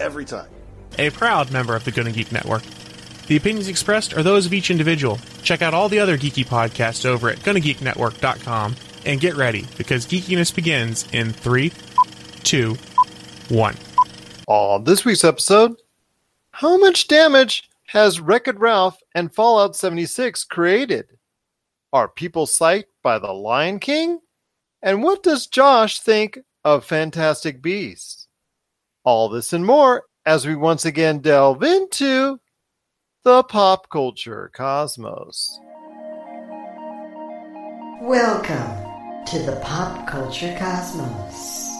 every time. A proud member of the Gonna Geek Network. The opinions expressed are those of each individual. Check out all the other geeky podcasts over at GonnaGeekNetwork.com and get ready because geekiness begins in three, two, one. On this week's episode, how much damage has Wreck It Ralph and Fallout 76 created? Are people psyched by The Lion King? And what does Josh think of Fantastic Beasts? All this and more as we once again delve into the pop culture cosmos. Welcome to the pop culture cosmos.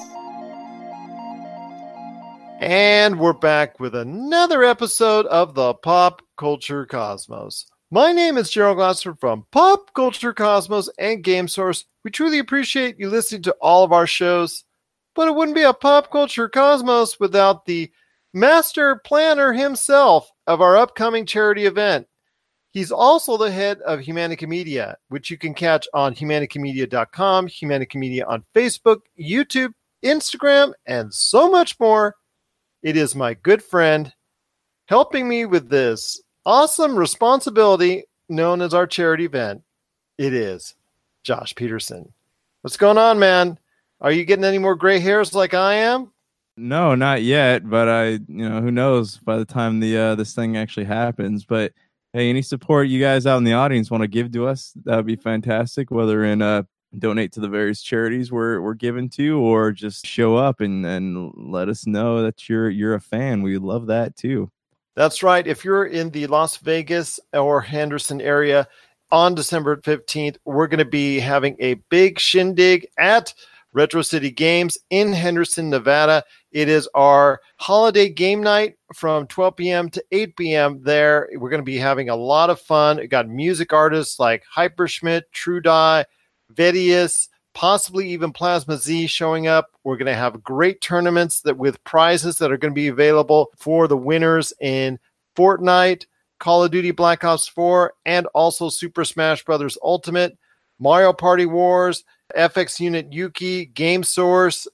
And we're back with another episode of the Pop Culture Cosmos. My name is Gerald Glasser from Pop Culture Cosmos and Game Source. We truly appreciate you listening to all of our shows, but it wouldn't be a Pop Culture Cosmos without the master planner himself of our upcoming charity event. He's also the head of Humanica Media, which you can catch on humanicamedia.com, Humanica Media on Facebook, YouTube, Instagram, and so much more. It is my good friend helping me with this awesome responsibility known as our charity event. It is Josh Peterson. What's going on, man? Are you getting any more gray hairs like I am? No, not yet, but I, you know, who knows by the time the uh this thing actually happens, but hey, any support you guys out in the audience want to give to us, that would be fantastic whether in uh donate to the various charities we're we're given to or just show up and and let us know that you're you're a fan. We love that too. That's right. If you're in the Las Vegas or Henderson area on December 15th, we're going to be having a big shindig at Retro City Games in Henderson, Nevada. It is our holiday game night from 12 p.m. to 8 p.m. there. We're going to be having a lot of fun. We got music artists like Hyperschmidt, True Die, Vedius, possibly even Plasma Z showing up. We're going to have great tournaments that with prizes that are going to be available for the winners in Fortnite, Call of Duty Black Ops 4, and also Super Smash Bros. Ultimate, Mario Party Wars, FX Unit Yuki, Game Source,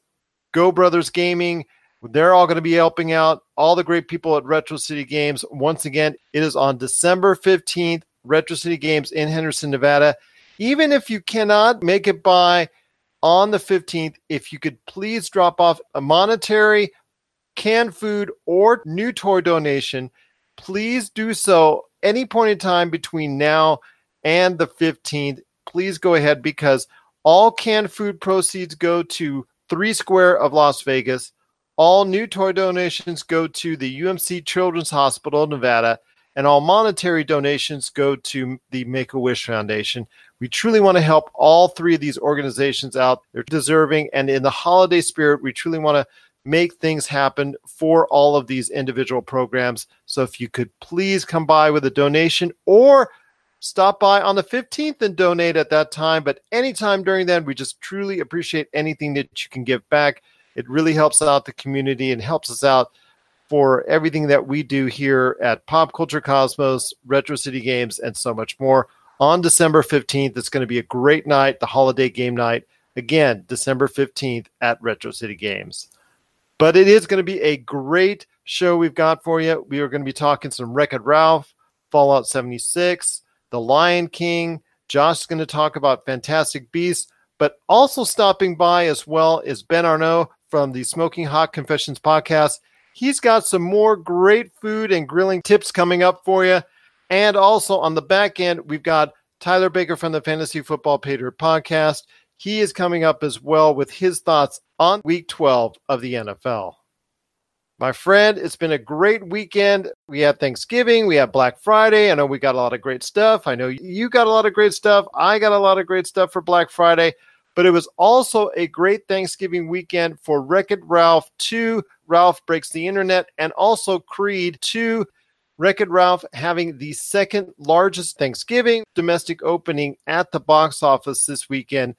Go Brothers Gaming. They're all going to be helping out all the great people at Retro City Games. Once again, it is on December 15th, Retro City Games in Henderson, Nevada. Even if you cannot make it by on the 15th, if you could please drop off a monetary, canned food, or new toy donation, please do so any point in time between now and the 15th. Please go ahead because all canned food proceeds go to Three Square of Las Vegas. All new toy donations go to the UMC Children's Hospital, Nevada, and all monetary donations go to the Make a Wish Foundation. We truly want to help all three of these organizations out. They're deserving, and in the holiday spirit, we truly want to make things happen for all of these individual programs. So if you could please come by with a donation or stop by on the 15th and donate at that time. But anytime during then, we just truly appreciate anything that you can give back. It really helps out the community and helps us out for everything that we do here at Pop Culture Cosmos, Retro City Games, and so much more. On December 15th, it's going to be a great night, the holiday game night. Again, December 15th at Retro City Games. But it is going to be a great show we've got for you. We are going to be talking some Wreck It Ralph, Fallout 76, the Lion King. Josh is going to talk about Fantastic Beasts, but also stopping by as well is Ben Arnault from the Smoking Hot Confessions podcast. He's got some more great food and grilling tips coming up for you. And also on the back end, we've got Tyler Baker from the Fantasy Football Patriot podcast. He is coming up as well with his thoughts on week 12 of the NFL. My friend, it's been a great weekend. We had Thanksgiving, we had Black Friday. I know we got a lot of great stuff. I know you got a lot of great stuff. I got a lot of great stuff for Black Friday, but it was also a great Thanksgiving weekend for Wreck It Ralph 2 Ralph Breaks the Internet, and also Creed 2. Wreck It Ralph having the second largest Thanksgiving domestic opening at the box office this weekend.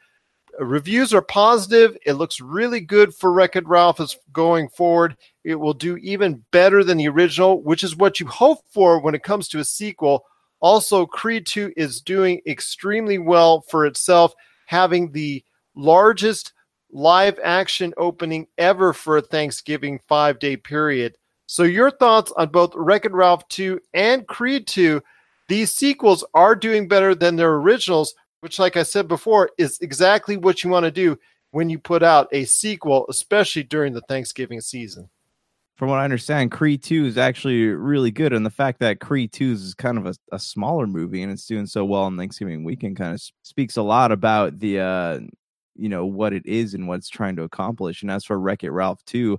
Reviews are positive. It looks really good for Wreck It Ralph as going forward. It will do even better than the original, which is what you hope for when it comes to a sequel. Also, Creed 2 is doing extremely well for itself, having the largest live action opening ever for a Thanksgiving five day period. So, your thoughts on both Wreck It Ralph 2 and Creed 2? These sequels are doing better than their originals, which, like I said before, is exactly what you want to do when you put out a sequel, especially during the Thanksgiving season. From what I understand, Creed 2 is actually really good. And the fact that Creed 2 is kind of a, a smaller movie and it's doing so well on Thanksgiving weekend kind of speaks a lot about the, uh, you know, what it is and what it's trying to accomplish. And as for Wreck It Ralph 2,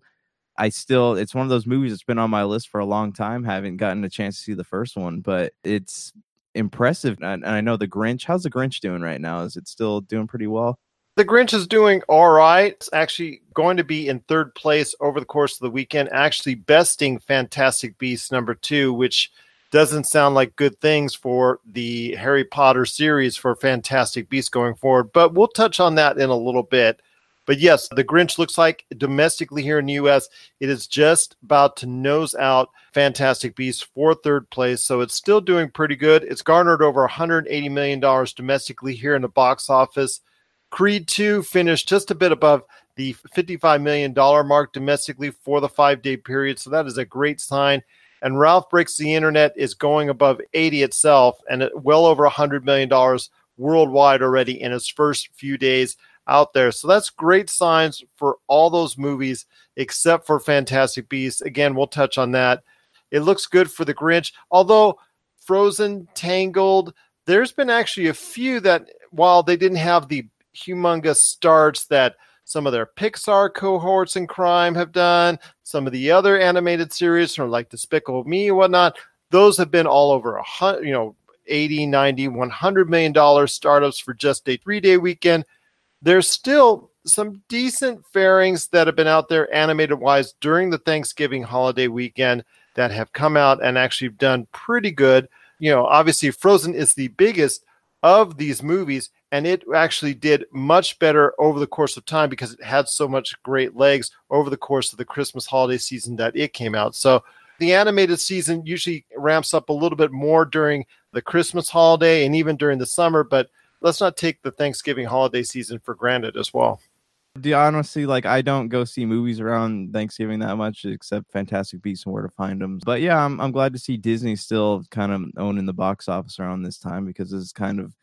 I still, it's one of those movies that's been on my list for a long time. Haven't gotten a chance to see the first one, but it's impressive. And, I know the Grinch. How's the Grinch doing right now? Is it still doing pretty well? The Grinch is doing all right. It's actually going to be in third place over the course of the weekend, actually besting Fantastic Beasts number two, which doesn't sound like good things for the Harry Potter series for Fantastic Beasts going forward. But we'll touch on that in a little bit. But yes, the Grinch looks like domestically here in the US, it is just about to nose out Fantastic Beasts for third place. So it's still doing pretty good. It's garnered over $180 million domestically here in the box office. Creed 2 finished just a bit above the $55 million mark domestically for the five day period. So that is a great sign. And Ralph Breaks the Internet is going above 80 itself and well over $100 million worldwide already in its first few days out there. So that's great signs for all those movies except for Fantastic Beasts. Again, we'll touch on that. It looks good for the Grinch, although Frozen, Tangled, there's been actually a few that while they didn't have the humongous starts that some of their Pixar cohorts in crime have done, some of the other animated series from like Despicable Me and whatnot, those have been all over a hundred, you know, 80, 90, 100 million dollar startups for just a three day weekend there's still some decent fairings that have been out there animated wise during the Thanksgiving holiday weekend that have come out and actually done pretty good. You know, obviously, Frozen is the biggest of these movies, and it actually did much better over the course of time because it had so much great legs over the course of the Christmas holiday season that it came out. So, the animated season usually ramps up a little bit more during the Christmas holiday and even during the summer, but let's not take the Thanksgiving holiday season for granted as well. Do honestly like I don't go see movies around Thanksgiving that much except Fantastic Beasts and Where to Find Them. But yeah, I'm I'm glad to see Disney still kind of owning the box office around this time because it's kind of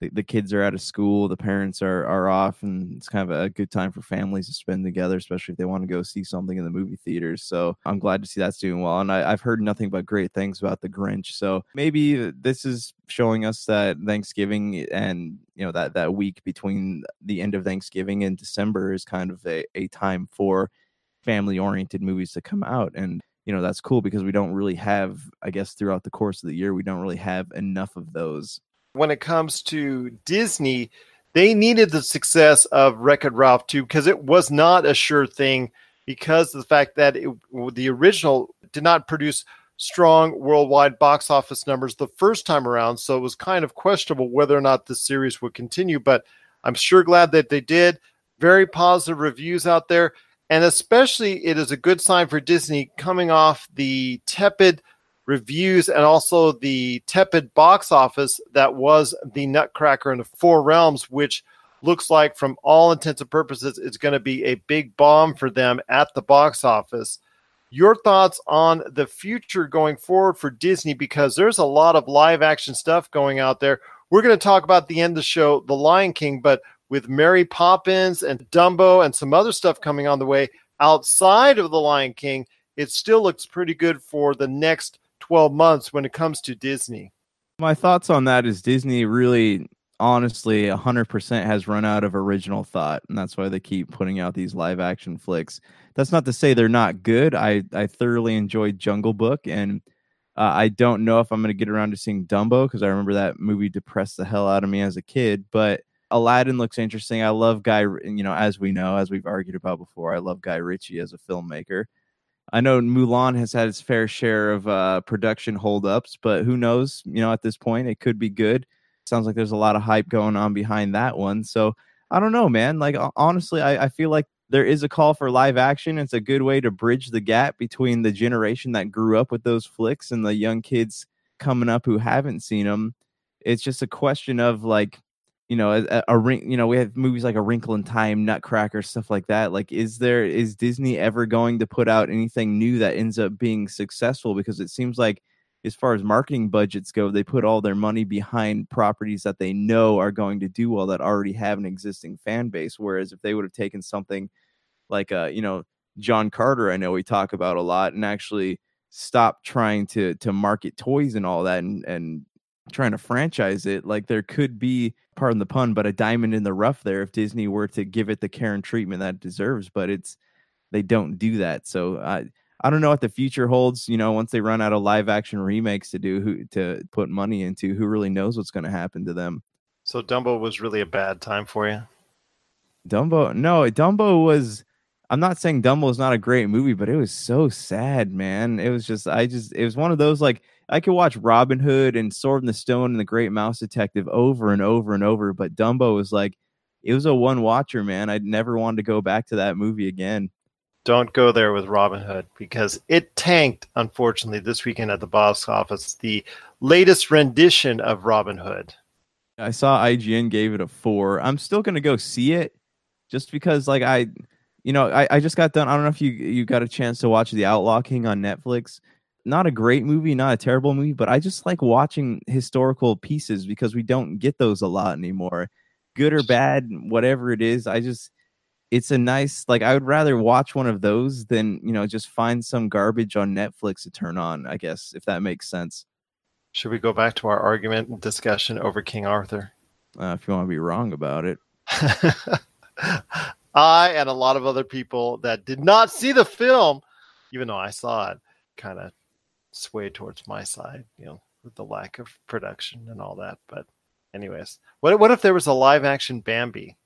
the, the kids are out of school, the parents are are off, and it's kind of a good time for families to spend together, especially if they want to go see something in the movie theaters. So I'm glad to see that's doing well, and I, have heard nothing but great things about the Grinch. So maybe this is showing us that Thanksgiving and you know that that week between the end of Thanksgiving and December is kind of a, a time for family oriented movies to come out and you know that's cool because we don't really have i guess throughout the course of the year we don't really have enough of those when it comes to Disney, they needed the success of Wreck It Ralph 2 because it was not a sure thing because of the fact that it, the original did not produce strong worldwide box office numbers the first time around. So it was kind of questionable whether or not the series would continue. But I'm sure glad that they did. Very positive reviews out there. And especially, it is a good sign for Disney coming off the tepid reviews and also the tepid box office that was the Nutcracker in the Four Realms, which looks like, from all intents and purposes, it's going to be a big bomb for them at the box office. Your thoughts on the future going forward for Disney because there's a lot of live action stuff going out there. We're going to talk about the end of the show, The Lion King, but with Mary Poppins and Dumbo and some other stuff coming on the way outside of The Lion King, it still looks pretty good for the next 12 months when it comes to Disney. My thoughts on that is Disney really honestly 100% has run out of original thought and that's why they keep putting out these live action flicks. That's not to say they're not good. I i thoroughly enjoyed jungle book and uh, i don't know if i'm going to get around to seeing dumbo because i remember that movie depressed the hell out of me as a kid but aladdin looks interesting. I love guy you know as we know as we've argued about before i love guy ritchie as a filmmaker I know Mulan has had its fair share of uh, production holdups, but who knows? You know, at this point, it could be good. Sounds like there's a lot of hype going on behind that one. So I don't know, man. Like honestly, I, I feel like there is a call for live action. It's a good way to bridge the gap between the generation that grew up with those flicks and the young kids coming up who haven't seen them. It's just a question of like you know a, a ring you know we have movies like a wrinkle in time nutcracker stuff like that like is there is disney ever going to put out anything new that ends up being successful? Because it seems like as far as marketing budgets go they put all their money behind properties that they know are going to do well that already have an existing fan base. Whereas if they would have taken something like uh you know john carter i know we talk about a lot and actually stop trying to to market toys and all that and and trying to franchise it, like there could be, pardon the pun, but a diamond in the rough there if Disney were to give it the care and treatment that it deserves. But it's they don't do that. So I I don't know what the future holds. You know, once they run out of live action remakes to do who to put money into, who really knows what's going to happen to them. So Dumbo was really a bad time for you. Dumbo, no, Dumbo was. I'm not saying Dumbo is not a great movie, but it was so sad, man. It was just, I just, it was one of those like I could watch Robin Hood and Sword in the Stone and The Great Mouse Detective over and over and over, but Dumbo was like it was a one watcher, man. I'd never wanted to go back to that movie again. Don't go there with Robin Hood because it tanked, unfortunately, this weekend at the box office. The latest rendition of Robin Hood. I saw IGN gave it a four. I'm still gonna go see it just because like I you know, I, I just got done. I don't know if you you got a chance to watch The Outlaw King on Netflix not a great movie, not a terrible movie, but I just like watching historical pieces because we don't get those a lot anymore. Good or bad, whatever it is, I just it's a nice like I would rather watch one of those than, you know, just find some garbage on Netflix to turn on, I guess, if that makes sense. Should we go back to our argument and discussion over King Arthur? Uh, if you want to be wrong about it. I and a lot of other people that did not see the film, even though I saw it, kind of sway towards my side, you know, with the lack of production and all that. But, anyways, what what if there was a live action Bambi?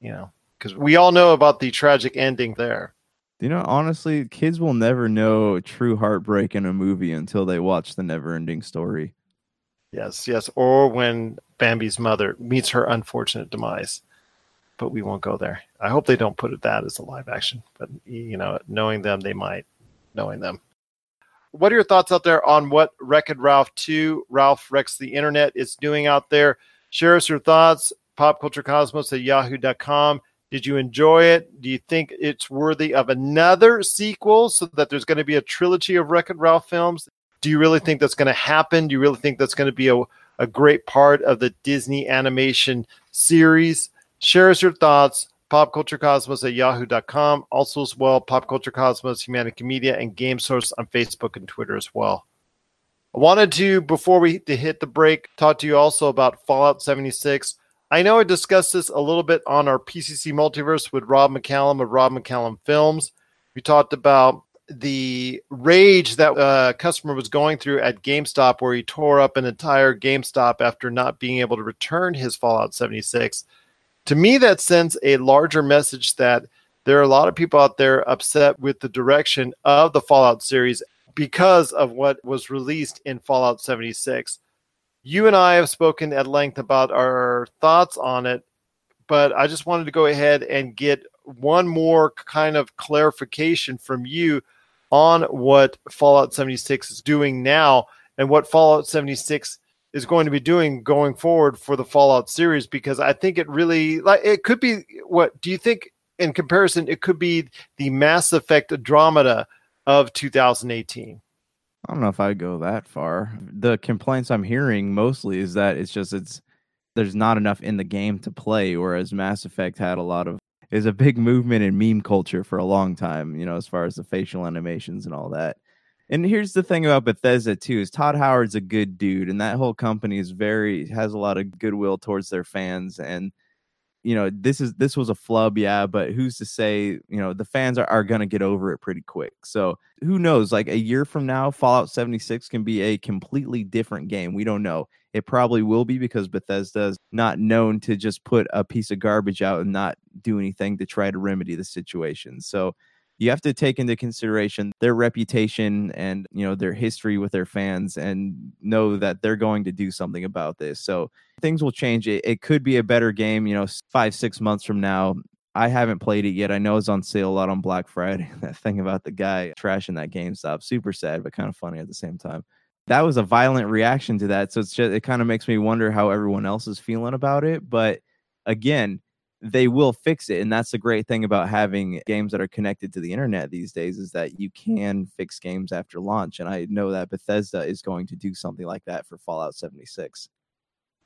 You know, because we all know about the tragic ending there. You know, honestly, kids will never know true heartbreak in a movie until they watch the never ending story. Yes, yes. Or when Bambi's mother meets her unfortunate demise. But we won't go there. I hope they don't put it that as a live action. But you know, knowing them, they might. Knowing them. What are your thoughts out there on what Wreck It Ralph 2, Ralph Wrecks the Internet is doing out there? Share us your thoughts, popculturecosmos at yahoo.com. Did you enjoy it? Do you think it's worthy of another sequel so that there's going to be a trilogy of Wreck It Ralph films? Do you really think that's going to happen? Do you really think that's going to be a, a great part of the Disney animation series? Share us your thoughts popculturecosmos at yahoo.com. Also, as well, Pop Culture Cosmos, Humanity Media, and Game Source on Facebook and Twitter as well. I wanted to, before we to hit the break, talk to you also about Fallout 76. I know I discussed this a little bit on our PCC multiverse with Rob McCallum of Rob McCallum Films. We talked about the rage that a customer was going through at GameStop, where he tore up an entire GameStop after not being able to return his Fallout 76 to me, that sends a larger message that there are a lot of people out there upset with the direction of the Fallout series because of what was released in Fallout 76. You and I have spoken at length about our thoughts on it, but I just wanted to go ahead and get one more kind of clarification from you on what Fallout 76 is doing now and what Fallout 76 is going to be doing going forward for the Fallout series because I think it really like it could be what do you think in comparison it could be the Mass Effect Andromeda of 2018. I don't know if I'd go that far. The complaints I'm hearing mostly is that it's just it's there's not enough in the game to play whereas Mass Effect had a lot of is a big movement in meme culture for a long time, you know, as far as the facial animations and all that. And here's the thing about Bethesda too is Todd Howard's a good dude, and that whole company is very has a lot of goodwill towards their fans. And you know, this is this was a flub, yeah, but who's to say, you know, the fans are, are gonna get over it pretty quick. So who knows? Like a year from now, Fallout 76 can be a completely different game. We don't know. It probably will be because Bethesda is not known to just put a piece of garbage out and not do anything to try to remedy the situation. So you have to take into consideration their reputation and you know their history with their fans and know that they're going to do something about this. So things will change. It, it could be a better game you know five six months from now. I haven't played it yet. I know it's on sale a lot on black friday. That thing about the guy trashing that gamestop super sad but kind of funny at the same time. That was a violent reaction to that. So it's just it kind of makes me wonder how everyone else is feeling about it. But again they will fix it and that's the great thing about having games that are connected to the internet these days is that you can fix games after launch and i know that bethesda is going to do something like that for fallout 76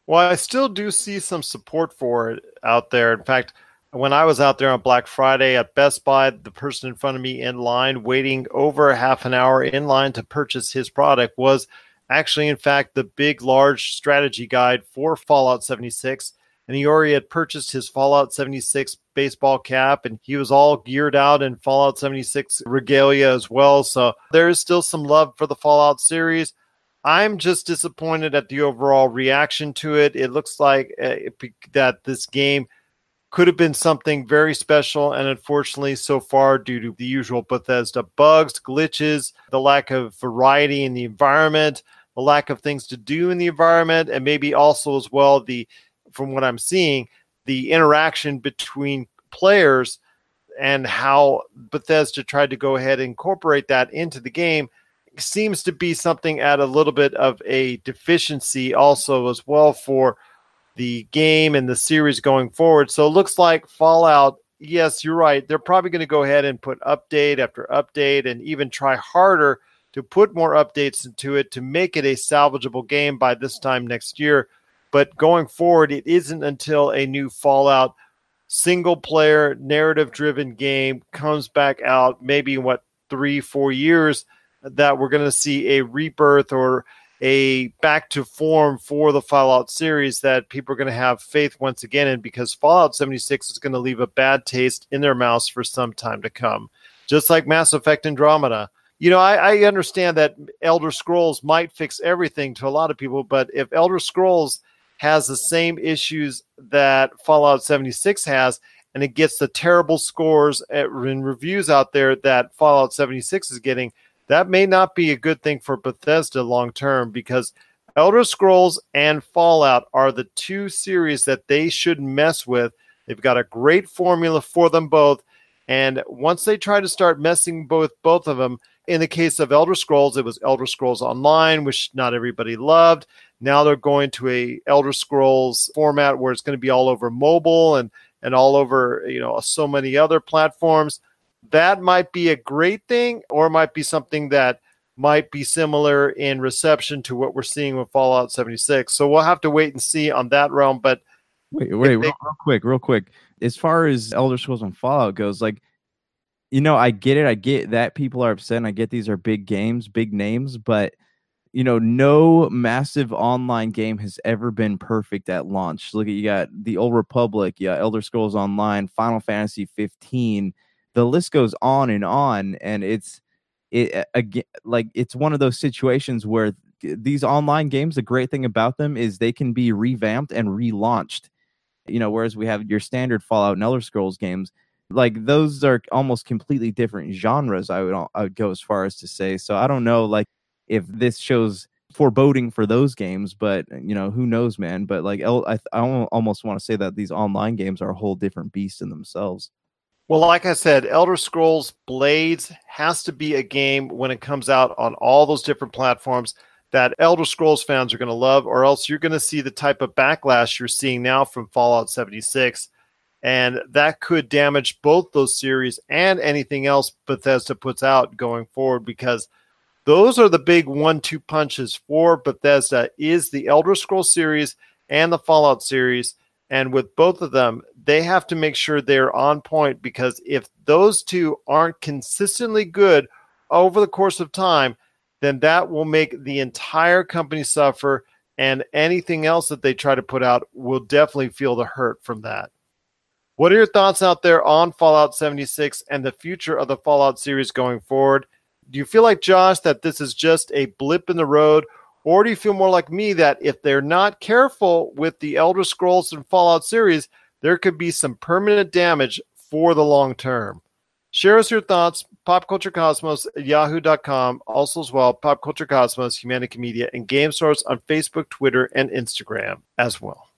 well i still do see some support for it out there. In fact when i was out there on black friday at best buy the person in front of me in line waiting over half an hour in line to purchase his product was actually in fact the big large strategy guide for fallout 76 and he already had purchased his Fallout 76 baseball cap and he was all geared out in Fallout 76 regalia as well. So there is still some love for the Fallout series. I'm just disappointed at the overall reaction to it. It looks like uh, that this game could have been something very special, and unfortunately, so far, due to the usual Bethesda bugs, glitches, the lack of variety in the environment, the lack of things to do in the environment, and maybe also as well the from what I'm seeing, the interaction between players and how Bethesda tried to go ahead and incorporate that into the game seems to be something at a little bit of a deficiency also as well for the game and the series going forward. So it looks like Fallout, yes, you're right. They're probably going to go ahead and put update after update and even try harder to put more updates into it to make it a salvageable game by this time next year. But going forward, it isn't until a new Fallout single player narrative driven game comes back out, maybe in what three, four years, that we're going to see a rebirth or a back to form for the Fallout series that people are going to have faith once again in because Fallout 76 is going to leave a bad taste in their mouths for some time to come. Just like Mass Effect Andromeda. You know, I, I understand that Elder Scrolls might fix everything to a lot of people, but if Elder Scrolls has the same issues that Fallout 76 has, and it gets the terrible scores in reviews out there that Fallout 76 is getting, that may not be a good thing for Bethesda long term because Elder Scrolls and Fallout are the two series that they should mess with. They've got a great formula for them both. And once they try to start messing both both of them, in the case of Elder Scrolls, it was Elder Scrolls Online, which not everybody loved. Now they're going to a Elder Scrolls format where it's going to be all over mobile and and all over you know so many other platforms. That might be a great thing, or it might be something that might be similar in reception to what we're seeing with Fallout 76. So we'll have to wait and see on that realm. But wait, wait, they, real, real quick, real quick. As far as Elder Scrolls and Fallout goes, like you know, I get it. I get that people are upset. And I get these are big games, big names, but you know, no massive online game has ever been perfect at launch. Look at you got the Old Republic, yeah, Elder Scrolls Online, Final Fantasy 15. The list goes on and on, and it's it again like it's one of those situations where these online games. The great thing about them is they can be revamped and relaunched. You know, whereas we have your standard Fallout and Elder Scrolls games, like those are almost completely different genres I would I would go as far as to say. So I don't know like if this shows foreboding for those games, but you know who knows, man. But like I I almost want to say that these online games are a whole different beast in themselves. Well, like I said, Elder Scrolls Blades has to be a game when it comes out on all those different platforms that Elder Scrolls fans are going to love, or else you're going to see the type of backlash you're seeing now from Fallout 76 and that could damage both those series and anything else Bethesda puts out going forward because those are the big one-two punches for Bethesda is the Elder Scrolls series and the Fallout series and with both of them they have to make sure they're on point because if those two aren't consistently good over the course of time then that will make the entire company suffer and anything else that they try to put out will definitely feel the hurt from that. What are your thoughts out there on Fallout 76 and the future of the Fallout series going forward? Do you feel like Josh that this is just a blip in the road, or do you feel more like me that if they're not careful with the Elder Scrolls and Fallout series, there could be some permanent damage for the long term? Share us your thoughts, popculturecosmos at yahoo.com, also as well, Pop Culture Cosmos, Humanity Media, and Game Source on Facebook, Twitter, and Instagram as well.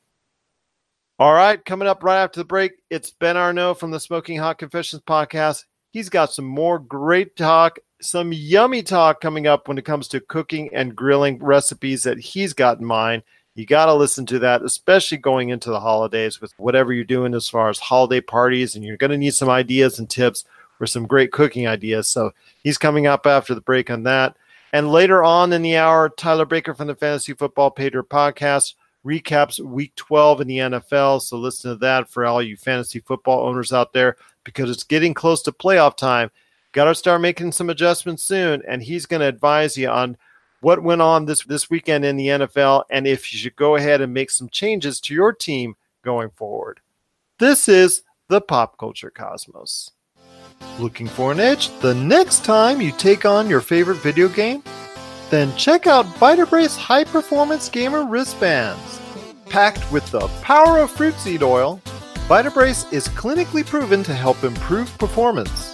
All right, coming up right after the break, it's Ben Arnault from the Smoking Hot Confessions podcast. He's got some more great talk, some yummy talk coming up when it comes to cooking and grilling recipes that he's got in mind. You got to listen to that, especially going into the holidays with whatever you're doing as far as holiday parties, and you're going to need some ideas and tips for some great cooking ideas. So he's coming up after the break on that. And later on in the hour, Tyler Baker from the Fantasy Football Pater podcast recaps week 12 in the NFL. So listen to that for all you fantasy football owners out there because it's getting close to playoff time. Got to start making some adjustments soon. And he's going to advise you on what went on this, this weekend in the NFL and if you should go ahead and make some changes to your team going forward. This is the Pop Culture Cosmos. Looking for an edge the next time you take on your favorite video game? Then check out Vitabrace High Performance Gamer Wristbands. Packed with the power of fruit seed oil, Vitabrace is clinically proven to help improve performance,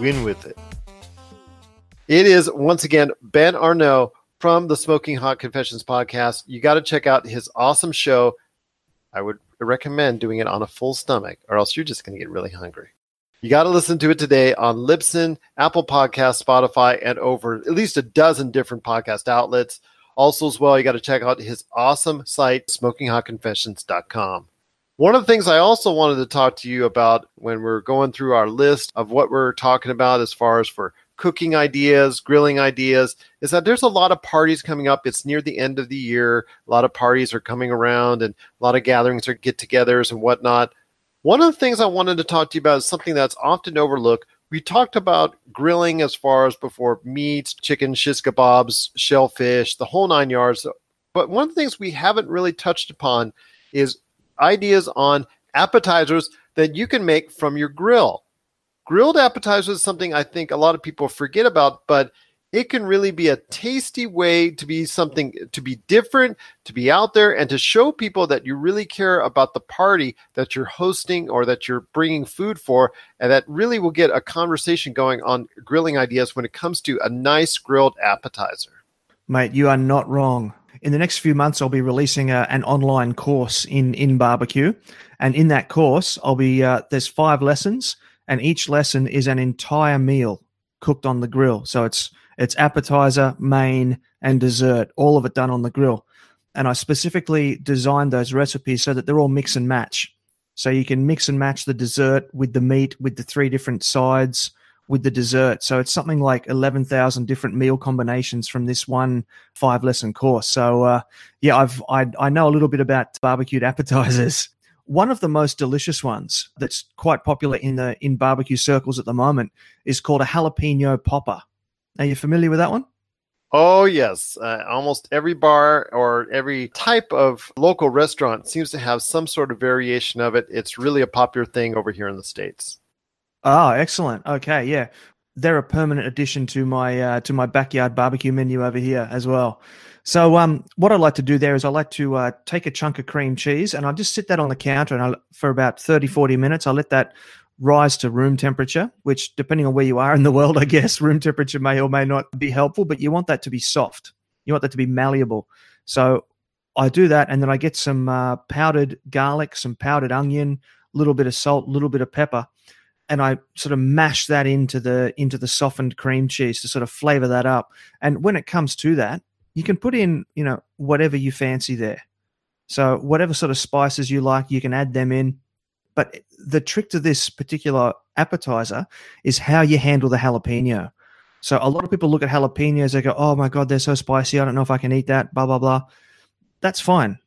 Win with it. It is once again Ben Arnault from the Smoking Hot Confessions podcast. You got to check out his awesome show. I would recommend doing it on a full stomach, or else you're just going to get really hungry. You got to listen to it today on Libsyn, Apple Podcast, Spotify, and over at least a dozen different podcast outlets. Also, as well, you got to check out his awesome site, smokinghotconfessions.com. One of the things I also wanted to talk to you about when we're going through our list of what we're talking about as far as for cooking ideas, grilling ideas, is that there's a lot of parties coming up. It's near the end of the year. A lot of parties are coming around and a lot of gatherings or get togethers and whatnot. One of the things I wanted to talk to you about is something that's often overlooked. We talked about grilling as far as before meats, chicken, shish kebabs, shellfish, the whole nine yards. But one of the things we haven't really touched upon is ideas on appetizers that you can make from your grill. Grilled appetizers is something I think a lot of people forget about, but it can really be a tasty way to be something to be different, to be out there, and to show people that you really care about the party that you're hosting or that you're bringing food for, and that really will get a conversation going on grilling ideas when it comes to a nice grilled appetizer. Mate, you are not wrong. In the next few months, I'll be releasing a, an online course in in barbecue, and in that course, I'll be uh, there's five lessons, and each lesson is an entire meal cooked on the grill. So it's it's appetizer, main, and dessert, all of it done on the grill. And I specifically designed those recipes so that they're all mix and match. So you can mix and match the dessert with the meat, with the three different sides, with the dessert. So it's something like 11,000 different meal combinations from this one five lesson course. So uh, yeah, I've I, I know a little bit about barbecued appetizers. One of the most delicious ones that's quite popular in the in barbecue circles at the moment is called a jalapeno popper. Are you familiar with that one? Oh, yes. Uh, almost every bar or every type of local restaurant seems to have some sort of variation of it. It's really a popular thing over here in the States. Oh, excellent. Okay, yeah. They're a permanent addition to my uh, to my backyard barbecue menu over here as well. So, um, what I like to do there is I like to uh, take a chunk of cream cheese and I just sit that on the counter and I, for about 30, 40 minutes. I let that rise to room temperature, which, depending on where you are in the world, I guess room temperature may or may not be helpful, but you want that to be soft. You want that to be malleable. So I do that, and then I get some uh, powdered garlic, some powdered onion, a little bit of salt, a little bit of pepper, and I sort of mash that into the into the softened cream cheese to sort of flavor that up. And when it comes to that, you can put in you know whatever you fancy there. So whatever sort of spices you like, you can add them in. But the trick to this particular appetizer is how you handle the jalapeno. So a lot of people look at jalapenos, they go, "Oh my god, they're so spicy. I don't know if I can eat that." Blah blah blah. That's fine.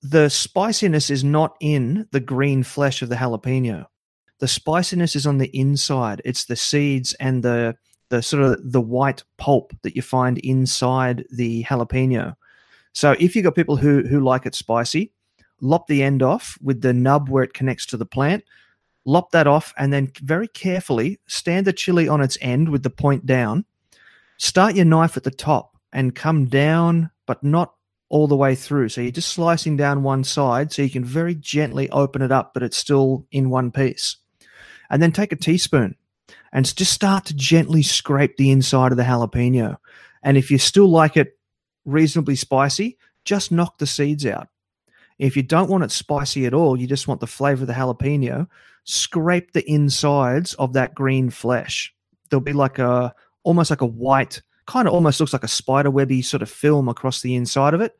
The spiciness is not in the green flesh of the jalapeno. The spiciness is on the inside. It's the seeds and the the sort of the white pulp that you find inside the jalapeno. So if you've got people who who like it spicy, lop the end off with the nub where it connects to the plant. Lop that off and then very carefully stand the chili on its end with the point down. Start your knife at the top and come down, but not all the way through. So you're just slicing down one side so you can very gently open it up, but it's still in one piece. And then take a teaspoon and just start to gently scrape the inside of the jalapeno. And if you still like it reasonably spicy, just knock the seeds out. If you don't want it spicy at all, you just want the flavor of the jalapeno, scrape the insides of that green flesh. There'll be like a almost like a white, kind of almost looks like a spider webby sort of film across the inside of it.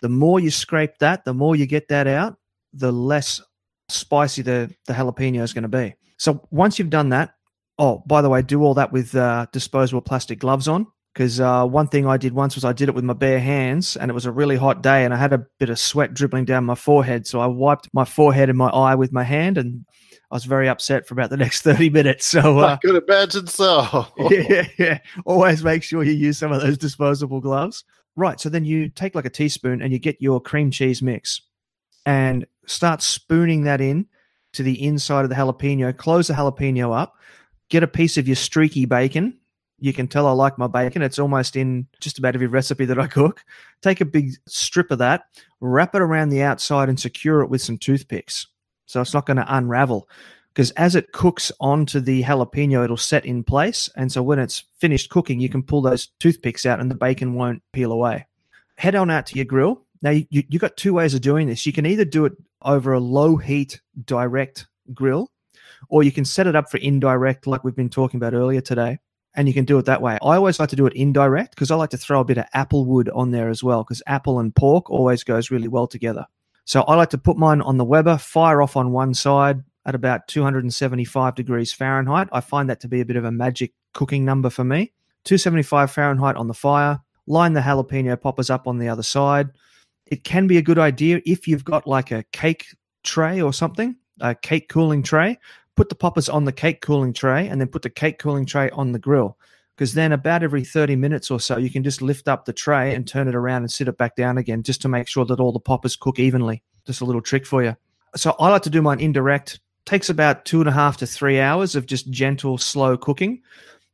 The more you scrape that, the more you get that out, the less spicy the, the jalapeno is going to be. So once you've done that, oh, by the way, do all that with uh, disposable plastic gloves on because uh, one thing I did once was I did it with my bare hands, and it was a really hot day, and I had a bit of sweat dribbling down my forehead. So I wiped my forehead and my eye with my hand, and I was very upset for about the next thirty minutes. So uh, I could imagine so. yeah, yeah. Always make sure you use some of those disposable gloves. Right. So then you take like a teaspoon and you get your cream cheese mix, and start spooning that in to the inside of the jalapeno. Close the jalapeno up. Get a piece of your streaky bacon you can tell I like my bacon. It's almost in just about every recipe that I cook. Take a big strip of that, wrap it around the outside, and secure it with some toothpicks. So it's not going to unravel. Because as it cooks onto the jalapeno, it'll set in place. And so when it's finished cooking, you can pull those toothpicks out and the bacon won't peel away. Head on out to your grill. Now, you, you, you've got two ways of doing this. You can either do it over a low heat direct grill, or you can set it up for indirect, like we've been talking about earlier today and you can do it that way. I always like to do it indirect because I like to throw a bit of apple wood on there as well because apple and pork always goes really well together. So I like to put mine on the Weber, fire off on one side at about 275 degrees Fahrenheit. I find that to be a bit of a magic cooking number for me. 275 Fahrenheit on the fire, line the jalapeno poppers up on the other side. It can be a good idea if you've got like a cake tray or something, a cake cooling tray, put the poppers on the cake cooling tray and then put the cake cooling tray on the grill. Because then, about every 30 minutes or so, you can just lift up the tray and turn it around and sit it back down again just to make sure that all the poppers cook evenly. Just a little trick for you. So, I like to do mine indirect. Takes about two and a half to three hours of just gentle, slow cooking.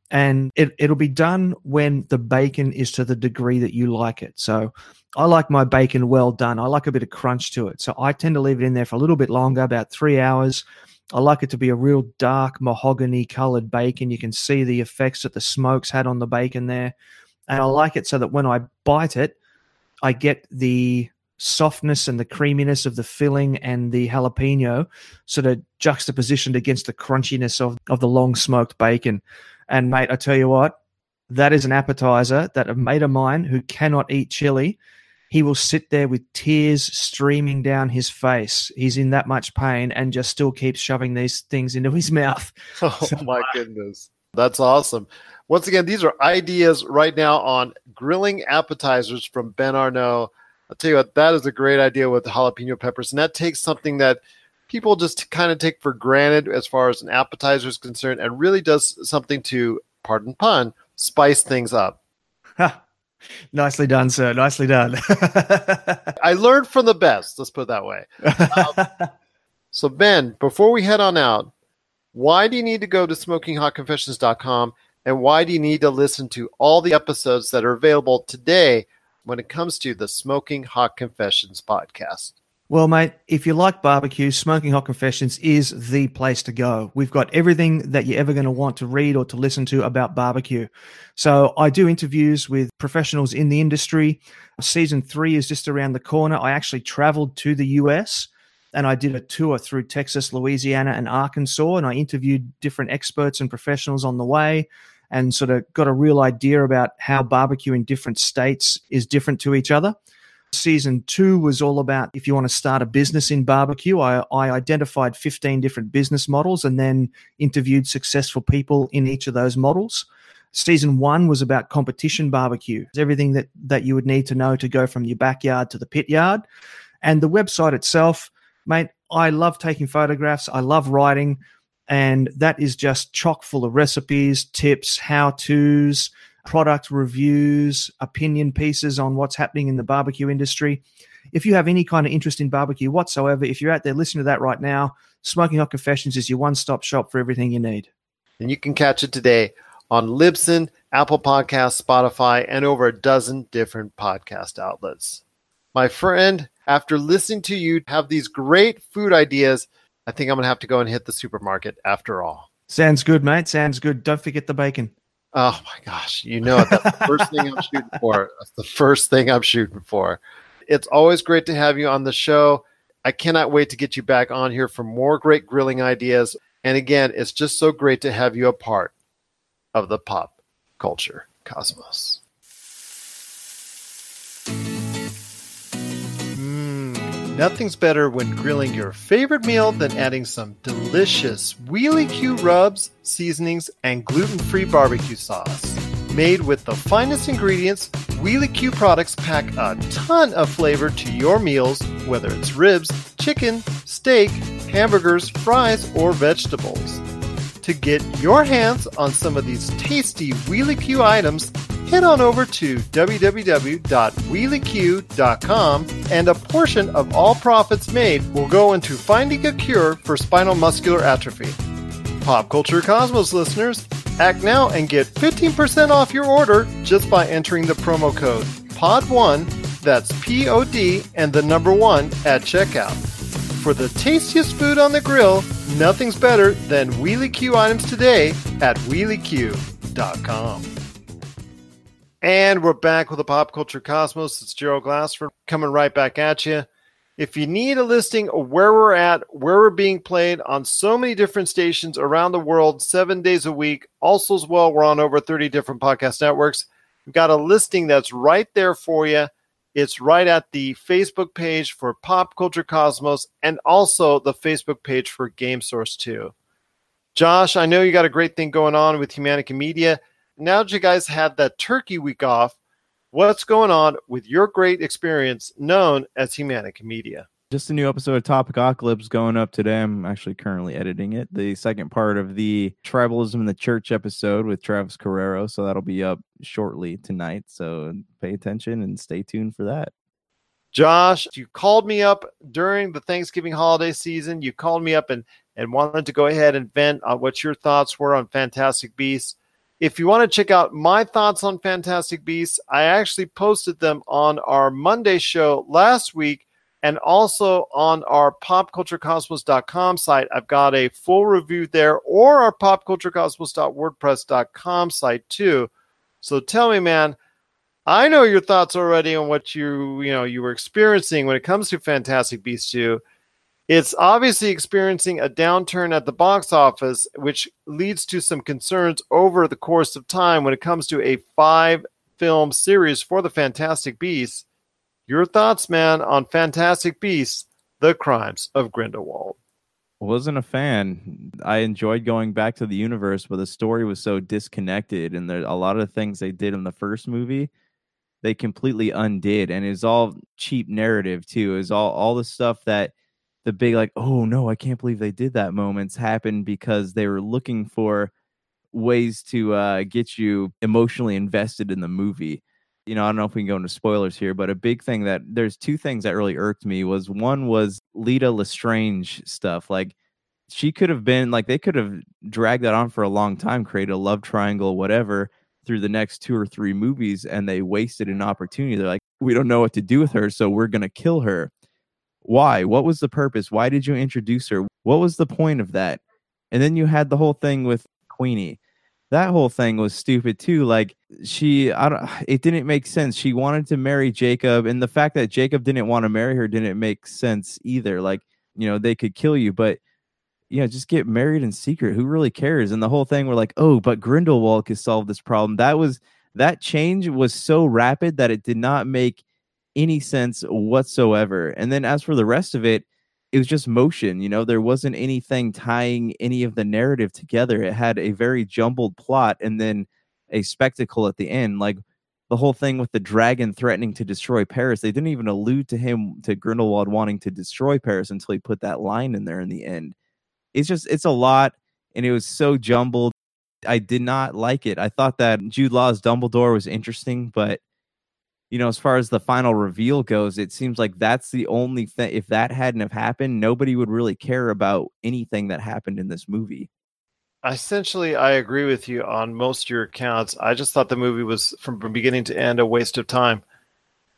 And it, it'll be done when the bacon is to the degree that you like it. So, I like my bacon well done. I like a bit of crunch to it. So, I tend to leave it in there for a little bit longer, about three hours I like it to be a real dark mahogany colored bacon. You can see the effects that the smokes had on the bacon there. And I like it so that when I bite it, I get the softness and the creaminess of the filling and the jalapeno sort of juxtapositioned against the crunchiness of, of the long smoked bacon. And mate, I tell you what, that is an appetizer that a mate of mine who cannot eat chili he will sit there with tears streaming down his face. He's in that much pain and just still keeps shoving these things into his mouth. Oh so, my goodness. That's awesome. Once again, these are ideas right now on grilling appetizers from Ben Arnault. I'll tell you what, that is a great idea with the jalapeno peppers. And that takes something that people just kind of take for granted as far as an appetizer is concerned and really does something to, pardon pun, spice things up. Nicely done, sir. Nicely done. I learned from the best. Let's put it that way. Um, so, Ben, before we head on out, why do you need to go to smokinghotconfessions.com and why do you need to listen to all the episodes that are available today when it comes to the Smoking Hot Confessions podcast? Well, mate, if you like barbecue, Smoking Hot Confessions is the place to go. We've got everything that you're ever going to want to read or to listen to about barbecue. So I do interviews with professionals in the industry. Season three is just around the corner. I actually traveled to the US and I did a tour through Texas, Louisiana, and Arkansas, and I interviewed different experts and professionals on the way and sort of got a real idea about how barbecue in different states is different to each other. Season two was all about if you want to start a business in barbecue. I, I identified 15 different business models and then interviewed successful people in each of those models. Season one was about competition barbecue, everything that, that you would need to know to go from your backyard to the pit yard. And the website itself, mate, I love taking photographs. I love writing. And that is just chock full of recipes, tips, how to's, product reviews, opinion pieces on what's happening in the barbecue industry. If you have any kind of interest in barbecue whatsoever, if you're out there listening to that right now, Smoking Hot Confessions is your one stop shop for everything you need. And you can catch it today on Libsyn, Apple Podcasts, Spotify, and over a dozen different podcast outlets. My friend, after listening to you have these great food ideas, I think I'm going to have to go and hit the supermarket after all. Sounds good, mate. Sounds good. Don't forget the bacon. Oh my gosh. You know, that's the first thing I'm shooting for. That's the first thing I'm shooting for. It's always great to have you on the show. I cannot wait to get you back on here for more great grilling ideas. And again, it's just so great to have you a part of the pop culture cosmos. Nothing's better when grilling your favorite meal than adding some delicious Wheelie Q rubs, seasonings, and gluten free barbecue sauce. Made with the finest ingredients, Wheelie Q products pack a ton of flavor to your meals, whether it's ribs, chicken, steak, hamburgers, fries, or vegetables. To get your hands on some of these tasty Wheelie Q items, head on over to www.wheelieq.com and a portion of all profits made will go into finding a cure for spinal muscular atrophy. Pop Culture Cosmos listeners, act now and get 15% off your order just by entering the promo code POD1, that's P O D and the number 1 at checkout. For the tastiest food on the grill, nothing's better than Wheelie Q items today at wheelieq.com. And we're back with the Pop Culture Cosmos. It's Gerald Glassford coming right back at you. If you need a listing of where we're at, where we're being played on so many different stations around the world, seven days a week, also as well, we're on over 30 different podcast networks. We've got a listing that's right there for you. It's right at the Facebook page for Pop Culture Cosmos and also the Facebook page for Game Source 2. Josh, I know you got a great thing going on with Humanica Media. Now that you guys had that turkey week off, what's going on with your great experience known as Humanica Media? Just a new episode of Topic Topicocalypse going up today. I'm actually currently editing it. The second part of the Tribalism in the Church episode with Travis Carrero. So that'll be up shortly tonight. So pay attention and stay tuned for that. Josh, you called me up during the Thanksgiving holiday season. You called me up and, and wanted to go ahead and vent on what your thoughts were on Fantastic Beasts. If you want to check out my thoughts on Fantastic Beasts, I actually posted them on our Monday show last week and also on our popculturecosmos.com site. I've got a full review there or our popculturecosmos.wordpress.com site too. So tell me, man, I know your thoughts already on what you, you know, you were experiencing when it comes to Fantastic Beasts 2. It's obviously experiencing a downturn at the box office, which leads to some concerns over the course of time when it comes to a five film series for the Fantastic Beasts. Your thoughts, man, on Fantastic Beasts: The Crimes of Grindelwald. Wasn't a fan. I enjoyed going back to the universe, but the story was so disconnected, and there a lot of things they did in the first movie, they completely undid, and it's all cheap narrative too. Is all all the stuff that the big like, oh no, I can't believe they did that moments happened because they were looking for ways to uh, get you emotionally invested in the movie you know, I don't know if we can go into spoilers here, but a big thing that there's two things that really irked me was one was Leta Lestrange stuff. Like she could have been like they could have dragged that on for a long time, create a love triangle, whatever, through the next two or three movies, and they wasted an opportunity. They're like, we don't know what to do with her, so we're gonna kill her. Why? What was the purpose? Why did you introduce her? What was the point of that? And then you had the whole thing with Queenie that whole thing was stupid too. Like she, I don't, it didn't make sense. She wanted to marry Jacob, and the fact that Jacob didn't want to marry her didn't make sense either. Like you know, they could kill you, but you know, just get married in secret. Who really cares? And the whole thing, we're like, oh, but Grindelwald could solve this problem. That was that change was so rapid that it did not make any sense whatsoever. And then as for the rest of it, it was just motion you know there wasn't anything tying any of the narrative together it had a very jumbled plot and then a spectacle at the end like the whole thing with the dragon threatening to destroy paris they didn't even allude to him to grindelwald wanting to destroy paris until he put that line in there in the end it's just it's a lot and it was so jumbled. I did not like it. I thought that Jude Law's Dumbledore was interesting, but you know, as far as the final reveal goes, it seems like that's the only thing. If that hadn't have happened, nobody would really care about anything that happened in this movie. Essentially, I agree with you on most of your accounts. I just thought the movie was, from beginning to end, a waste of time.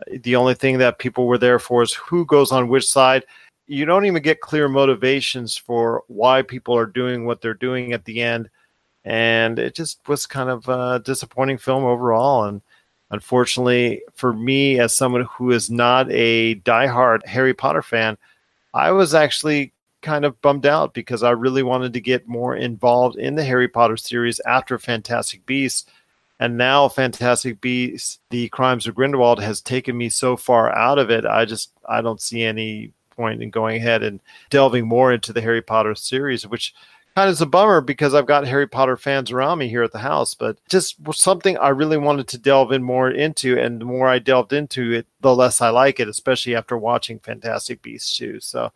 Uh, the only thing that people were there for is who goes on which side. You don't even get clear motivations for why people are doing what they're doing at the end. And it just was kind of a disappointing film overall. And unfortunately, for me, as someone who is not a diehard Harry Potter fan, I was actually kind of bummed out because I really wanted to get more involved in the Harry Potter series after Fantastic Beasts. And now Fantastic Beasts, The Crimes of Grindelwald has taken me so far out of it. I just I don't see any point in going ahead and delving more into the Harry Potter series, which kind of is a bummer because I've got Harry Potter fans around me here at the house, but just something I really wanted to delve in more into. And the more I delved into it, the less I like it, especially after watching Fantastic Beasts 2. So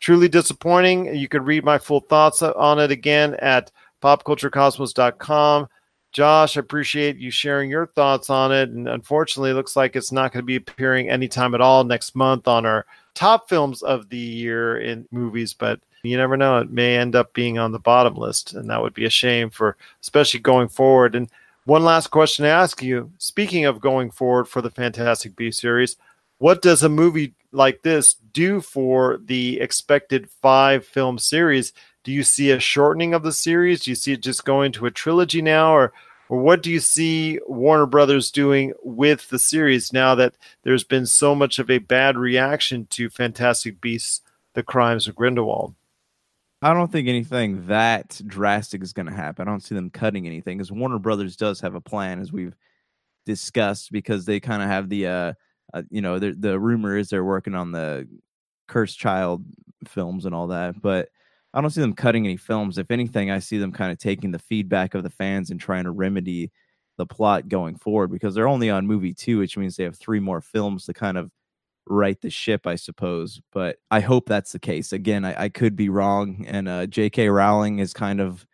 truly disappointing. You can read my full thoughts on it again at popculturecosmos.com. Josh, I appreciate you sharing your thoughts on it. And unfortunately, it looks like it's not going to be appearing anytime at all next month on our top films of the year in movies, but you never know. It may end up being on the bottom list, and that would be a shame for, especially going forward. And one last question to ask you speaking of going forward for the Fantastic Beast series, what does a movie like this do for the expected five film series? Do you see a shortening of the series? Do you see it just going to a trilogy now, or or what do you see Warner Brothers doing with the series now that there's been so much of a bad reaction to Fantastic Beasts: The Crimes of Grindelwald? I don't think anything that drastic is going to happen. I don't see them cutting anything because Warner Brothers does have a plan, as we've discussed, because they kind of have the, uh, uh, you know, the, the rumor is they're working on the Cursed Child films and all that, but I don't see them cutting any films. If anything, I see them kind of taking the feedback of the fans and trying to remedy the plot going forward because they're only on movie two, which means they have three more films to kind of right the ship, I suppose. But I hope that's the case. Again, I, I could be wrong. And uh, J.K. Rowling is kind of,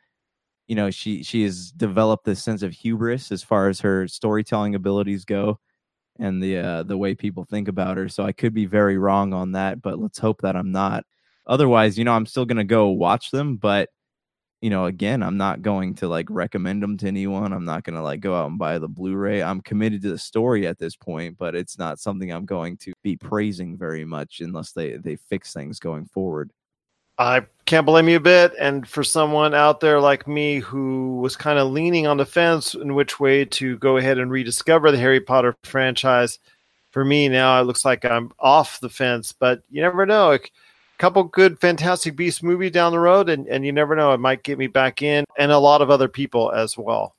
you know, she she has developed this sense of hubris as far as her storytelling abilities go, and the uh, the way people think about her. So I could be very wrong on that, but let's hope that I'm not. Otherwise, you know, I'm still gonna go watch them, but you know, again, I'm not going to like recommend them to anyone. I'm not going to like go out and buy the Blu-ray. I'm committed to the story at this point, but it's not something I'm going to be praising very much unless they they fix things going forward. I can't blame you a bit. And for someone out there like me who was kind of leaning on the fence in which way to go ahead and rediscover the Harry Potter franchise, for me now it looks like I'm off the fence. But you never know. It, couple good Fantastic Beast movie down the road, and, and you never know, it might get me back in, and a lot of other people as well.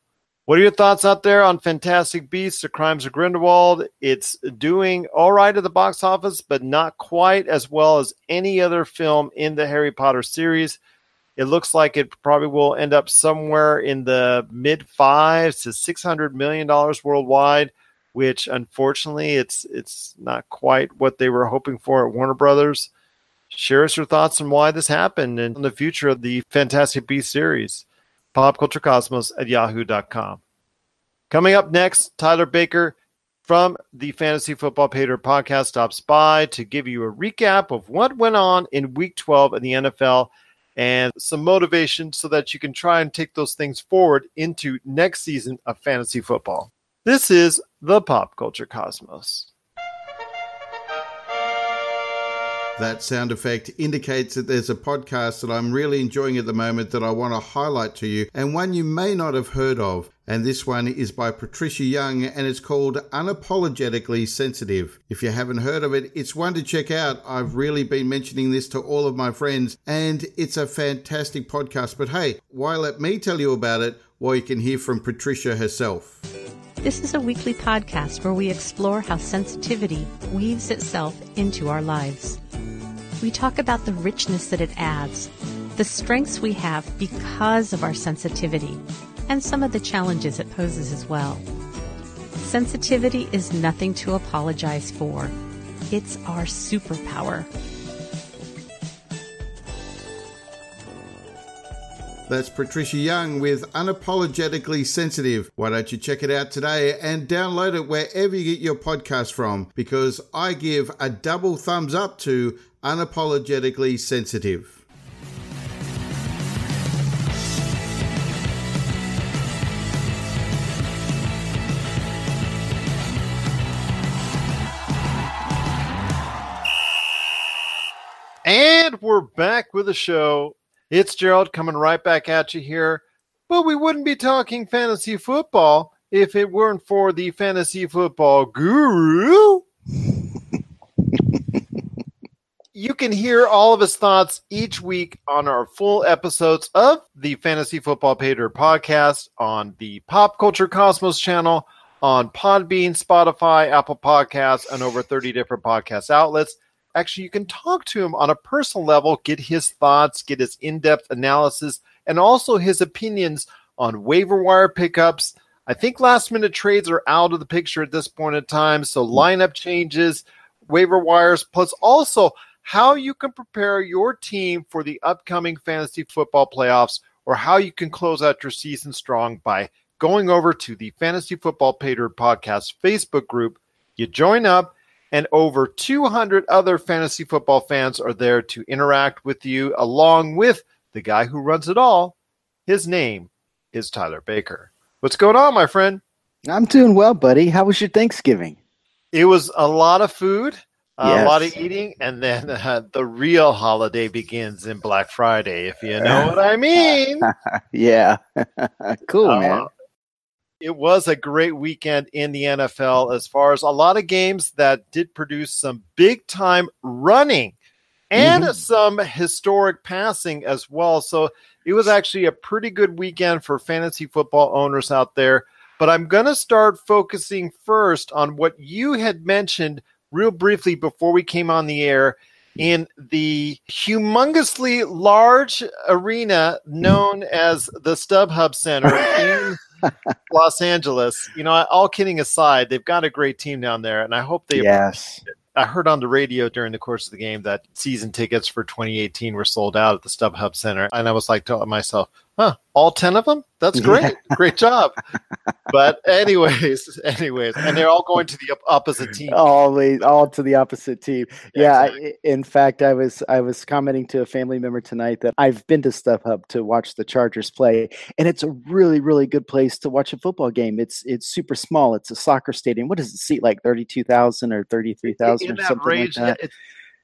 What are your thoughts out there on Fantastic Beasts: The Crimes of Grindelwald? It's doing all right at the box office, but not quite as well as any other film in the Harry Potter series. It looks like it probably will end up somewhere in the mid fives to six hundred million dollars worldwide, which unfortunately it's it's not quite what they were hoping for at Warner Brothers share us your thoughts on why this happened and the future of the Fantastic Beasts series. Popculturecosmos at yahoo.com. Coming up next, Tyler Baker from the Fantasy Football Pater podcast stops by to give you a recap of what went on in week 12 in the NFL and some motivation so that you can try and take those things forward into next season of fantasy football. This is the Pop Culture Cosmos. That sound effect indicates that there's a podcast that I'm really enjoying at the moment that I want to highlight to you, and one you may not have heard of. And this one is by Patricia Young and it's called Unapologetically Sensitive. If you haven't heard of it, it's one to check out. I've really been mentioning this to all of my friends, and it's a fantastic podcast. But hey, why let me tell you about it while you can hear from Patricia herself? This is a weekly podcast where we explore how sensitivity weaves itself into our lives. We talk about the richness that it adds, the strengths we have because of our sensitivity, and some of the challenges it poses as well. Sensitivity is nothing to apologize for. It's our superpower. That's Patricia Young with Unapologetically Sensitive. Why don't you check it out today and download it wherever you get your podcast from? Because I give a double thumbs up to Unapologetically Sensitive. And we're back with the show. It's Gerald coming right back at you here. But we wouldn't be talking fantasy football if it weren't for the fantasy football guru. you can hear all of his thoughts each week on our full episodes of the Fantasy Football Pater podcast on the Pop Culture Cosmos channel, on Podbean, Spotify, Apple Podcasts, and over 30 different podcast outlets actually you can talk to him on a personal level, get his thoughts, get his in-depth analysis, and also his opinions on waiver wire pickups. I think last minute trades are out of the picture at this point in time. So hmm. lineup changes, waiver wires, plus also how you can prepare your team for the upcoming fantasy football playoffs or how you can close out your season strong by going over to the Fantasy Football Pater Podcast Facebook group. You join up, and over 200 other fantasy football fans are there to interact with you, along with the guy who runs it all. His name is Tyler Baker. What's going on, my friend? I'm doing well, buddy. How was your Thanksgiving? It was a lot of food, Yes. a lot of eating, and then uh, the real holiday begins in Black Friday, if you know what I mean. yeah. cool, Uh, man. It was a great weekend in the NFL as far as a lot of games that did produce some big time running and Mhm. some historic passing as well. So it was actually a pretty good weekend for fantasy football owners out there. But I'm going to start focusing first on what you had mentioned real briefly before we came on the air in the humongously large arena known as the StubHub Center in Los Angeles. You know, all kidding aside, they've got a great team down there, and I hope they. Yes. I heard on the radio during the course of the game that season tickets for 2018 were sold out at the StubHub Center, and I was like to myself, "Huh, all ten of them? That's great, great job." But anyways, anyways, and they're all going to the opposite team. Always, all to the opposite team. Yeah. I, in fact, I was I was commenting to a family member tonight that I've been to StubHub to watch the Chargers play, and it's a really really good place to watch a football game. It's it's super small. It's a soccer stadium. What does it seat like? Thirty two thousand or thirty three thousand in or something range. like that.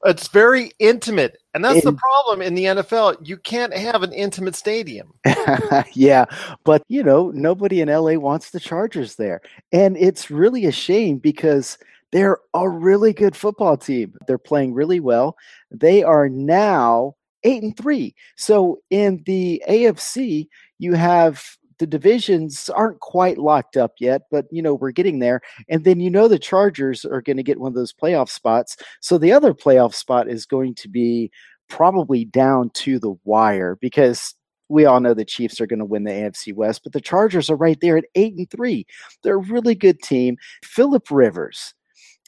It's, very intimate, and that's the problem in the NFL. You can't have an intimate stadium. yeah, but you know, nobody in LA wants the Chargers there. And it's really a shame because they're a really good football team. They're playing really well. They are now 8 and 3. So in the AFC, you have the divisions aren't quite locked up yet, but you know, we're getting there. And then you know the Chargers are going to get one of those playoff spots. So the other playoff spot is going to be probably down to the wire because we all know the Chiefs are going to win the AFC West, but the Chargers are right there at eight and three. They're a really good team. Philip Rivers,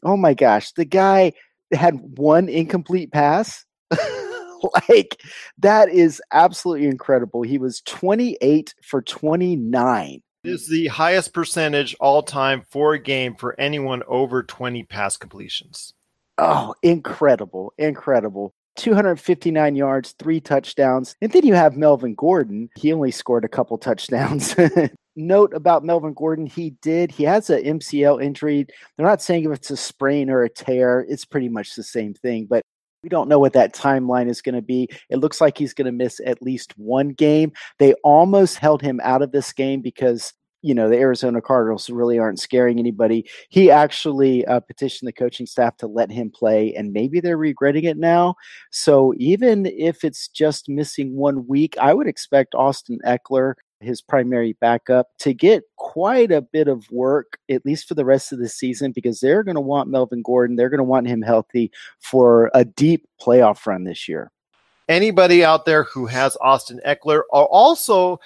oh my gosh, the guy had one incomplete pass. like that is absolutely incredible. He was 28 for 29. It is the highest percentage all time for a game for anyone over 20 pass completions. Oh, incredible. Incredible. 259 yards, three touchdowns. And then you have Melvin Gordon. He only scored a couple touchdowns. Note about Melvin Gordon, he did, he has an MCL injury. They're not saying if it's a sprain or a tear, it's pretty much the same thing, but we don't know what that timeline is going to be. It looks like he's going to miss at least one game. They almost held him out of this game because you know the Arizona Cardinals really aren't scaring anybody. He actually uh, petitioned the coaching staff to let him play, and maybe they're regretting it now. So even if it's just missing one week, I would expect Austin Ekeler, his primary backup, to get quite a bit of work at least for the rest of the season because they're going to want Melvin Gordon. They're going to want him healthy for a deep playoff run this year. Anybody out there who has Austin Ekeler, or also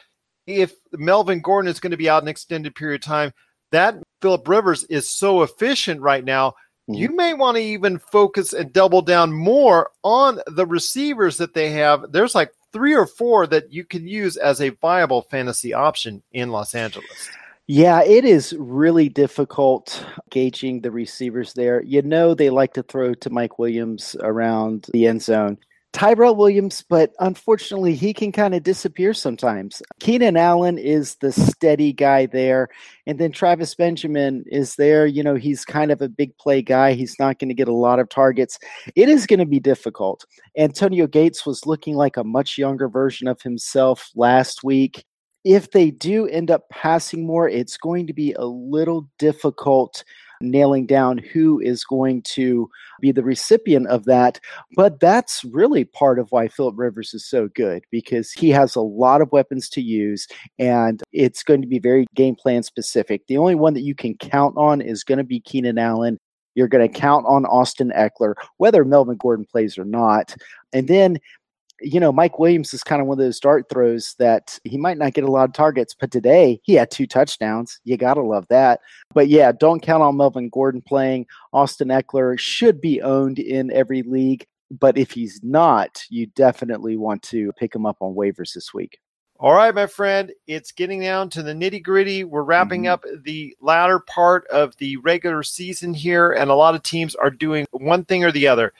if Melvin Gordon is going to be out an extended period of time, that Philip Rivers is so efficient right now. You mm-hmm. may want to even focus and double down more on the receivers that they have. There's like three or four that you can use as a viable fantasy option in Los Angeles. Yeah, it is really difficult gauging the receivers there. You know, they like to throw to Mike Williams around the end zone. Tyrell Williams, but unfortunately, he can kind of disappear sometimes. Keenan Allen is the steady guy there. And then Travis Benjamin is there. You know, he's kind of a big play guy. He's not going to get a lot of targets. It is going to be difficult. Antonio Gates was looking like a much younger version of himself last week. If they do end up passing more, it's going to be a little difficult nailing down who is going to be the recipient of that. But that's really part of why Philip Rivers is so good because he has a lot of weapons to use and it's going to be very game plan specific. The only one that you can count on is going to be Keenan Allen. You're going to count on Austin Ekeler, whether Melvin Gordon plays or not. And then you know, Mike Williams is kind of one of those dart throws that he might not get a lot of targets, but today he had two touchdowns. You got to love that. But yeah, don't count on Melvin Gordon playing. Austin Ekeler should be owned in every league, but if he's not, you definitely want to pick him up on waivers this week. All right, my friend, it's getting down to the nitty gritty. We're wrapping mm-hmm. up the latter part of the regular season here, and a lot of teams are doing one thing or the other.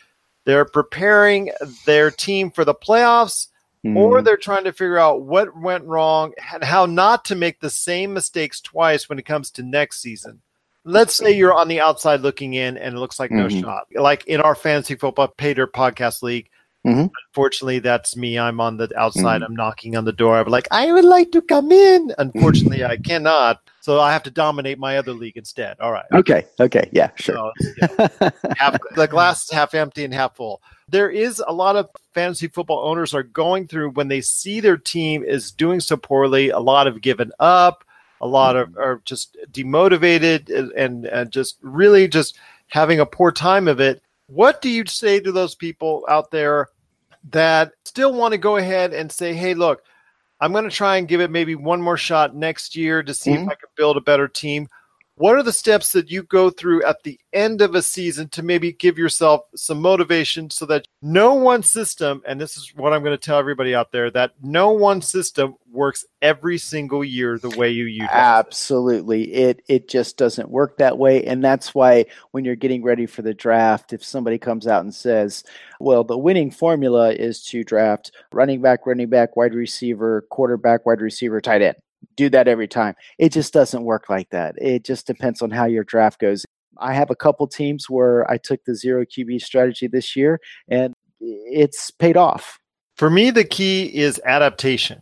They're preparing their team for the playoffs, mm. or mm-hmm. they're trying to figure out what went wrong and how not to make the same mistakes twice when it comes to next season. Let's say you're on the outside looking in and it looks like no mm-hmm. shot. Like in our fantasy football dirt podcast league, Mm-hmm. Unfortunately, that's me. I'm on the outside. Mm-hmm. I'm knocking on the door. I'm like, I would like to come in. Unfortunately, I cannot. So I have to dominate my other league instead. All right. Okay. Okay. Yeah. Sure. So, yeah. half, the glass is half empty and half full. There is a lot of fantasy football owners are going through when they see their team is doing so poorly. A lot have given up. A lot of mm-hmm. are just demotivated and, and just really just having a poor time of it what do you say to those people out there that still want to go ahead and say, hey, look, I'm going to try and give it maybe one more shot next year to see mm-hmm. if I can build a better team? What are the steps that you go through at the end of a season to maybe give yourself some motivation so that no one system and this is what i'm going to tell everybody out there that no one system works every single year the way you use absolutely. It it just doesn't work that way and that's why when you're getting ready for the draft if somebody comes out and says well the winning formula is to draft running back running back wide receiver quarterback wide receiver tight end do that every time. It just doesn't work like that. It just depends on how your draft goes. I have a couple teams where I took the zero QB strategy this year and it's paid off. For me, the key is adaptation.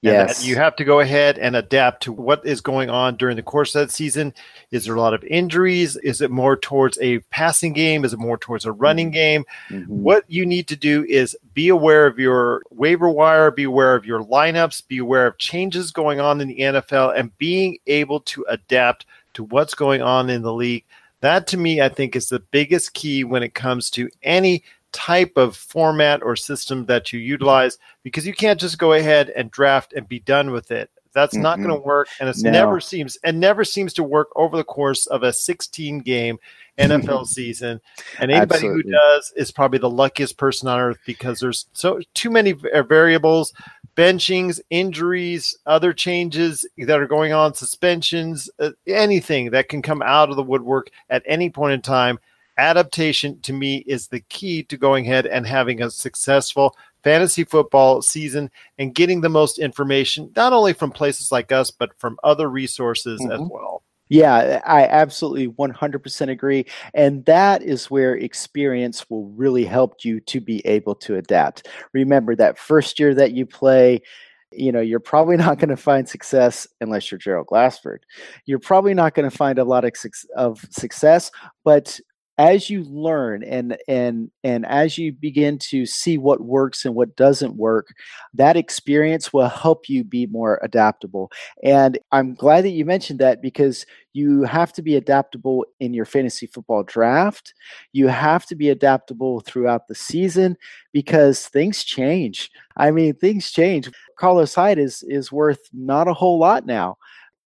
Yes. you have to go ahead and adapt to what is going on during the course of that season. Is there a lot of injuries? Is it more towards a passing game? Is it more towards a running game? Mm-hmm. What you need to do is be aware of your waiver wire, be aware of your lineups, be aware of changes going on in the NFL, and being able to adapt to what's going on in the league. That to me, I think, is the biggest key when it comes to any type of format or system that you utilize because you can't just go ahead and draft and be done with it. That's mm-hmm. not going to work, and it no. never seems and never seems to work over the course of a 16 game NFL season. And anybody Absolutely. who does is probably the luckiest person on earth because there's so too many uh, variables, benchings, injuries, other changes that are going on, suspensions, uh, anything that can come out of the woodwork at any point in time adaptation to me is the key to going ahead and having a successful fantasy football season and getting the most information, not only from places like us, but from other resources mm-hmm. as well. Yeah, I absolutely 100% agree. And that is where experience will really help you to be able to adapt. Remember that first year that you play, you know, you're probably not going to find success unless you're Gerald Glassford. You're probably not going to find a lot of, of success, but as you learn and and and as you begin to see what works and what doesn't work that experience will help you be more adaptable. And i'm glad that you mentioned that because you have to be adaptable in your fantasy football draft. You have to be adaptable throughout the season because things change. I mean things change. Carlos hyde is is worth not a whole lot now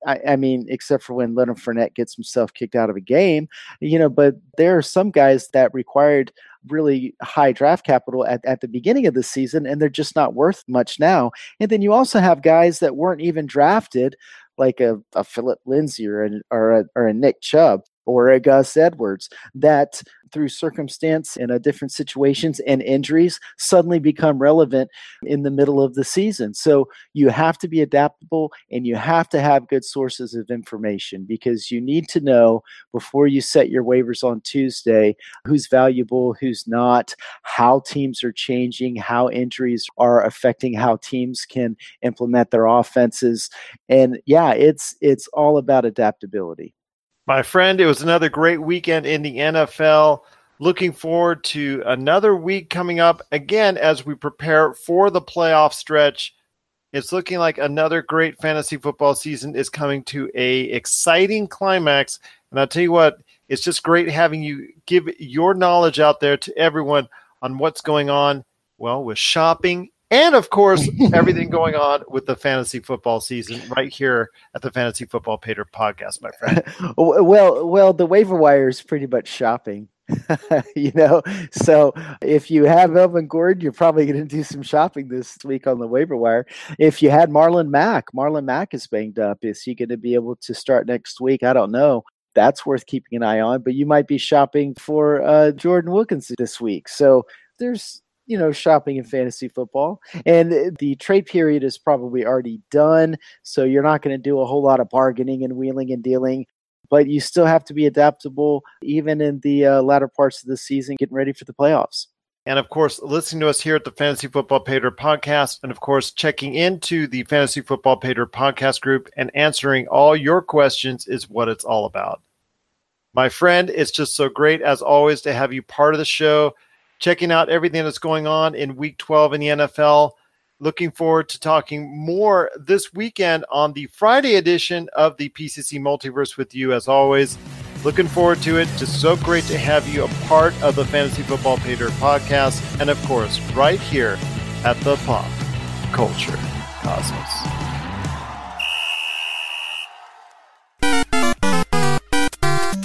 I, I, mean, except for when Leonard Fournette gets himself kicked out of a game, you know, but there are some guys that required really high draft capital at, at the beginning of the season, and they're just not worth much now. And then you also have guys that weren't even drafted, like a, a Phillip Lindsay or a, or a, or a Nick Chubb or a Gus Edwards that through circumstance and uh, different situations and injuries suddenly become relevant in the middle of the season. So you have to be adaptable and you have to have good sources of information because you need to know before you set your waivers on Tuesday who's valuable, who's not, how teams are changing, how injuries are affecting how teams can implement their offenses. And yeah, it's it's all about adaptability. My friend, it was another great weekend in the NFL. Looking forward to another week coming up again as we prepare for the playoff stretch. It's looking like another great fantasy football season is coming to a exciting climax. And I'll tell you what, it's just great having you give your knowledge out there to everyone on what's going on, well, with shopping and of course everything going on with the fantasy football season right here at the Fantasy Football Pater podcast, my friend. well, well, the waiver wire is pretty much shopping. you know, so if you have elvin Gordon, you're probably going to do some shopping this week on the waiver wire. If you had Marlon Mack, Marlon Mack is banged up. Is he going to be able to start next week? I don't know that's worth keeping an eye on. But you might be shopping for uh, Jordan Wilkins this week. So there's you know shopping in fantasy football and the trade period is probably already done so you're not going to do a whole lot of bargaining and wheeling and dealing but you still have to be adaptable even in the uh, latter parts of the season getting ready for the playoffs and of course, listening to us here at the Fantasy Football Pater podcast, and of course, checking into the Fantasy Football Pater podcast group and answering all your questions is what it's all about. My friend, it's just so great, as always, to have you part of the show checking out everything that's going on in week 12 in the NFL. Looking forward to talking more this weekend on the Friday edition of the PCC Multiverse with you, as always. Looking forward to it. Just so great to have you a part of the Fantasy Football Pater podcast. And of course, right here at the Pop Culture Cosmos.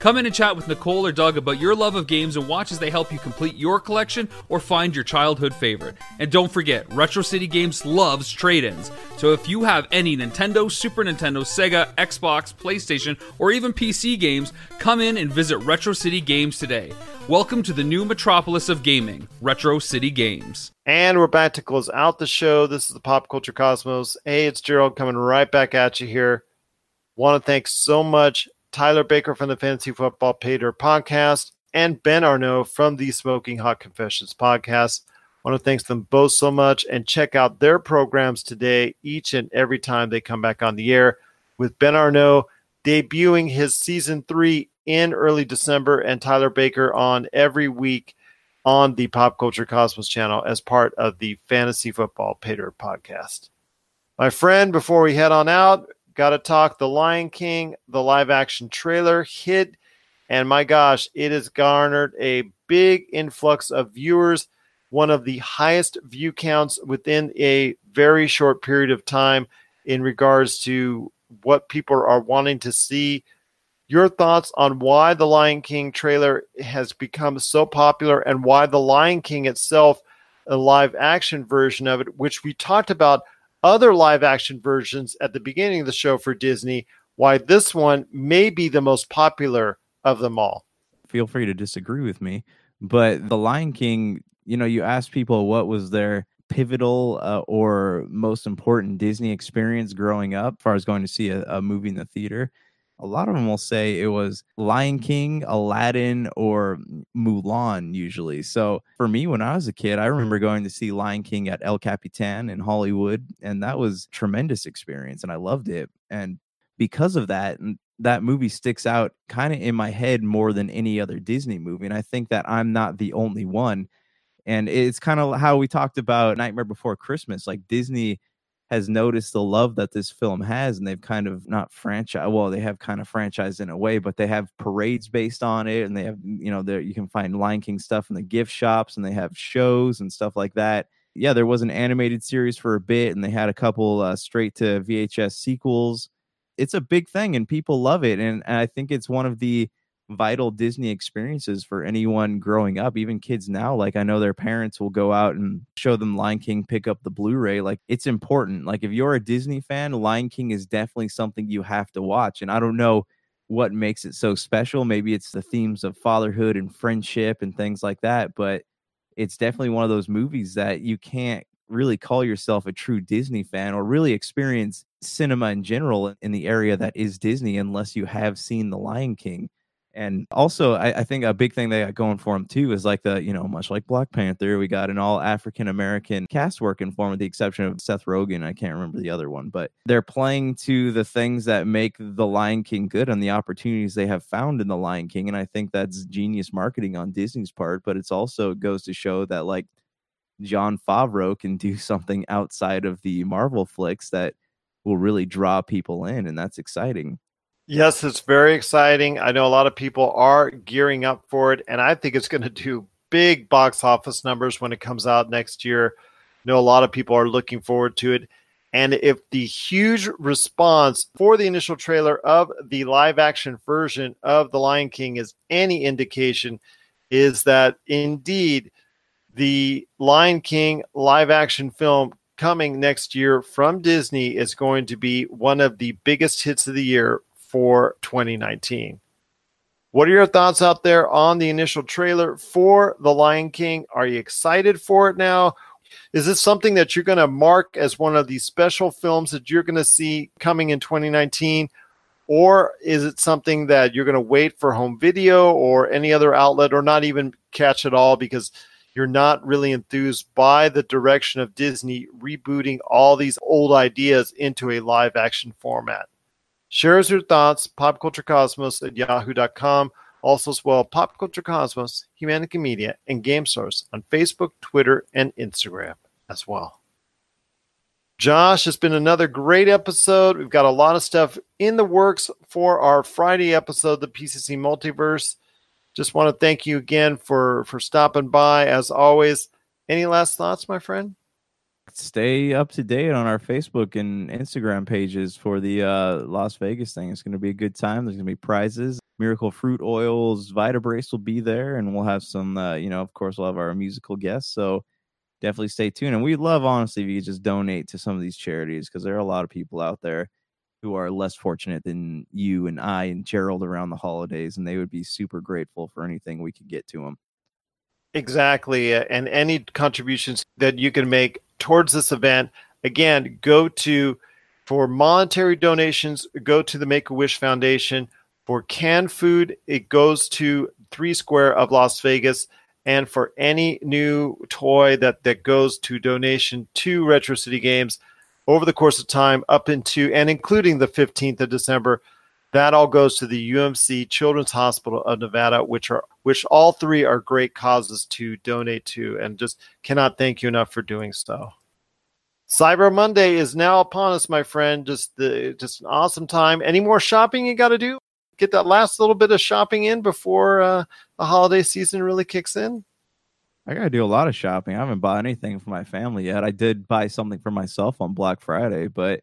Come in and chat with Nicole or Doug about your love of games and watch as they help you complete your collection or find your childhood favorite. And don't forget, Retro City Games loves trade ins. So if you have any Nintendo, Super Nintendo, Sega, Xbox, PlayStation, or even PC games, come in and visit Retro City Games today. Welcome to the new metropolis of gaming, Retro City Games. And we're back to close out the show. This is the Pop Culture Cosmos. Hey, it's Gerald coming right back at you here. Want to thank so much Tyler Baker from the Fantasy Football Pater podcast, and Ben Arno from the Smoking Hot Confessions podcast. I want to thank them both so much and check out their programs today, each and every time they come back on the air, with Ben Arno debuting his season three in early December, and Tyler Baker on every week on the Pop Culture Cosmos channel as part of the Fantasy Football Pater podcast. My friend, before we head on out, Got to talk The Lion King, the live action trailer hit. And my gosh, it has garnered a big influx of viewers, one of the highest view counts within a very short period of time in regards to what people are wanting to see. Your thoughts on why the Lion King trailer has become so popular and why the Lion King itself, a live action version of it, which we talked about other live action versions at the beginning of the show for Disney, why this one may be the most popular of them all. Feel free to disagree with me, but The Lion King, you know, you ask people what was their pivotal uh, or most important Disney experience growing up, as far as going to see a, a movie in the theater a lot of them will say it was Lion King, Aladdin, or Mulan, usually. So for me, when I was a kid, I remember going to see Lion King at El Capitan in Hollywood, and that was tremendous experience, and I loved it. And because of that, that movie sticks out kind of in my head more than any other Disney movie. And I think that I'm not the only one. And it's kind of how we talked about Nightmare Before Christmas. Like Disney has noticed the love that this film has and they've kind of not franchise well they have kind of franchised in a way but they have parades based on it and they have you know there you can find lion king stuff in the gift shops and they have shows and stuff like that. Yeah there was an animated series for a bit and they had a couple uh, straight to vhs sequels. It's a big thing and people love it and, and i think it's one of the vital Disney experiences for anyone growing up, even kids now. Like I know their parents will go out and show them Lion King, pick up the Blu-ray. Like it's important. Like if you're a Disney fan, Lion King is definitely something you have to watch. And I don't know what makes it so special. Maybe it's the themes of fatherhood and friendship and things like that, but it's definitely one of those movies that you can't really call yourself a true Disney fan or really experience cinema in general in the area that is Disney unless you have seen The Lion King. And also, I, I, think a big thing they got going for them too is like the, you know, much like Black Panther, we got an all African American cast working for them, with the exception of Seth Rogen. I can't remember the other one, but they're playing to the things that make The Lion King good and the opportunities they have found in The Lion King. And I think that's genius marketing on Disney's part, but it's also it goes to show that like Jon Favreau can do something outside of the Marvel flicks that will really draw people in. And that's exciting. Yes, it's very exciting. I know a lot of people are gearing up for it, and I think it's going to do big box office numbers when it comes out next year. I know a lot of people are looking forward to it. And if the huge response for the initial trailer of the live action version of The Lion King is any indication, is that indeed the Lion King live action film coming next year from Disney is going to be one of the biggest hits of the year for 2019. What are your thoughts out there on the initial trailer for The Lion King? Are you excited for it now? Is this something that you're going to mark as one of these special films that you're going to see coming in 2019? Or is it something that you're going to wait for home video or any other outlet or not even catch at all because you're not really enthused by the direction of Disney rebooting all these old ideas into a live action format? Share us your thoughts, popculturecosmos at yahoo.com. Also, as well, Pop Culture Cosmos, Humanity Media, and Game Source on Facebook, Twitter, and Instagram as well. Josh, it's been another great episode. We've got a lot of stuff in the works for our Friday episode, the PCC Multiverse. Just want to thank you again for for stopping by. As always, any last thoughts, my friend? Stay up to date on our Facebook and Instagram pages for the uh, Las Vegas thing. It's going to be a good time. There's going to be prizes. Miracle Fruit Oils, Vitabrace will be there, and we'll have some. Uh, you know, of course, we'll have our musical guests. So definitely stay tuned. And we'd love, honestly, if you could just donate to some of these charities because there are a lot of people out there who are less fortunate than you and I and Gerald around the holidays, and they would be super grateful for anything we could get to them. Exactly. Uh, and any contributions that you can make towards this event, again, go to for monetary donations, go to the Make a Wish Foundation. For canned food, it goes to Three Square of Las Vegas. And for any new toy that, that goes to donation to Retro City Games over the course of time, up into and including the 15th of December, that all goes to the UMC Children's Hospital of Nevada, which are which all three are great causes to donate to, and just cannot thank you enough for doing so. Cyber Monday is now upon us, my friend. Just the just an awesome time. Any more shopping you got to do? Get that last little bit of shopping in before uh, the holiday season really kicks in. I got to do a lot of shopping. I haven't bought anything for my family yet. I did buy something for myself on Black Friday, but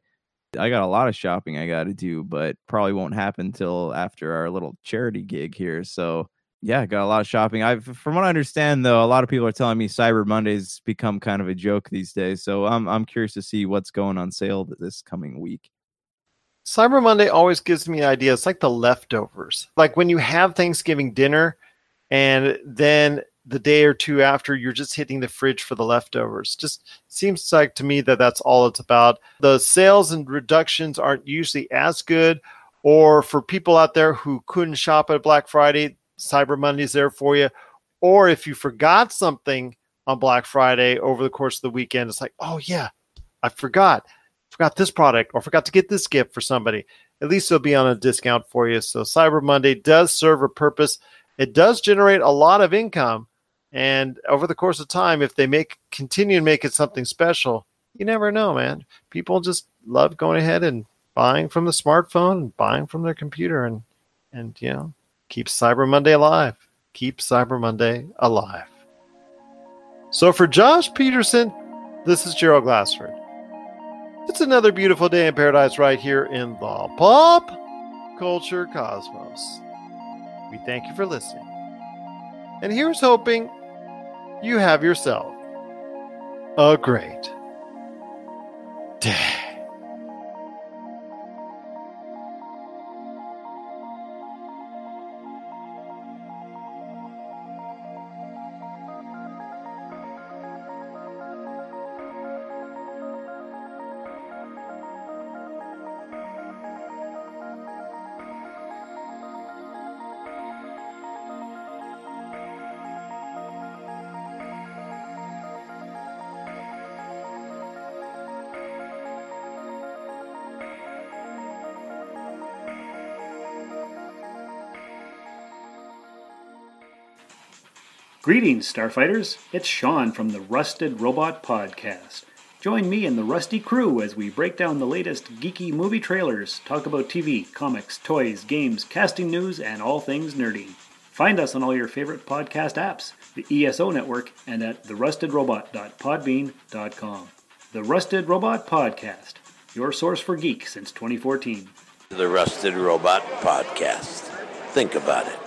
I got a lot of shopping I got to do, but probably won't happen until after our little charity gig here. So yeah, got a lot of shopping. I, from what I understand, though, a lot of people are telling me Cyber Mondays become kind of a joke these days. So I'm I'm curious to see what's going on sale this coming week. Cyber Monday always gives me ideas like the leftovers. Like when you have Thanksgiving dinner, and then the day or two after you're just hitting the fridge for the leftovers just seems like to me that that's all it's about the sales and reductions aren't usually as good or for people out there who couldn't shop at black friday cyber monday's there for you. Or if you forgot something on black friday over the course of the weekend it's like oh yeah i forgot forgot this product or forgot to get this gift for somebody. At least it'll be on a discount for you. So cyber monday does serve a purpose. It does generate a lot of income. And over the course of time, if they make continue to make it something special, you never know, man. People just love going ahead and buying from the smartphone and buying from their computer and and you know, keep Cyber Monday alive. Keep Cyber Monday alive. So for Josh Peterson, this is Gerald Glassford. It's another beautiful day in paradise right here in the pop culture cosmos. We thank you for listening. And here's hoping you have yourself a great day. Greetings, Starfighters. It's Sean from the Rusted Robot Podcast. Join me and the Rusty crew as we break down the latest geeky movie trailers, talk about TV, comics, toys, games, casting news, and all things nerdy. Find us on all your favorite podcast apps, the ESO Network, and at therustedrobot.podbean.com. The Rusted Robot Podcast, your source for geek since 2014. The Rusted Robot Podcast. Think about it.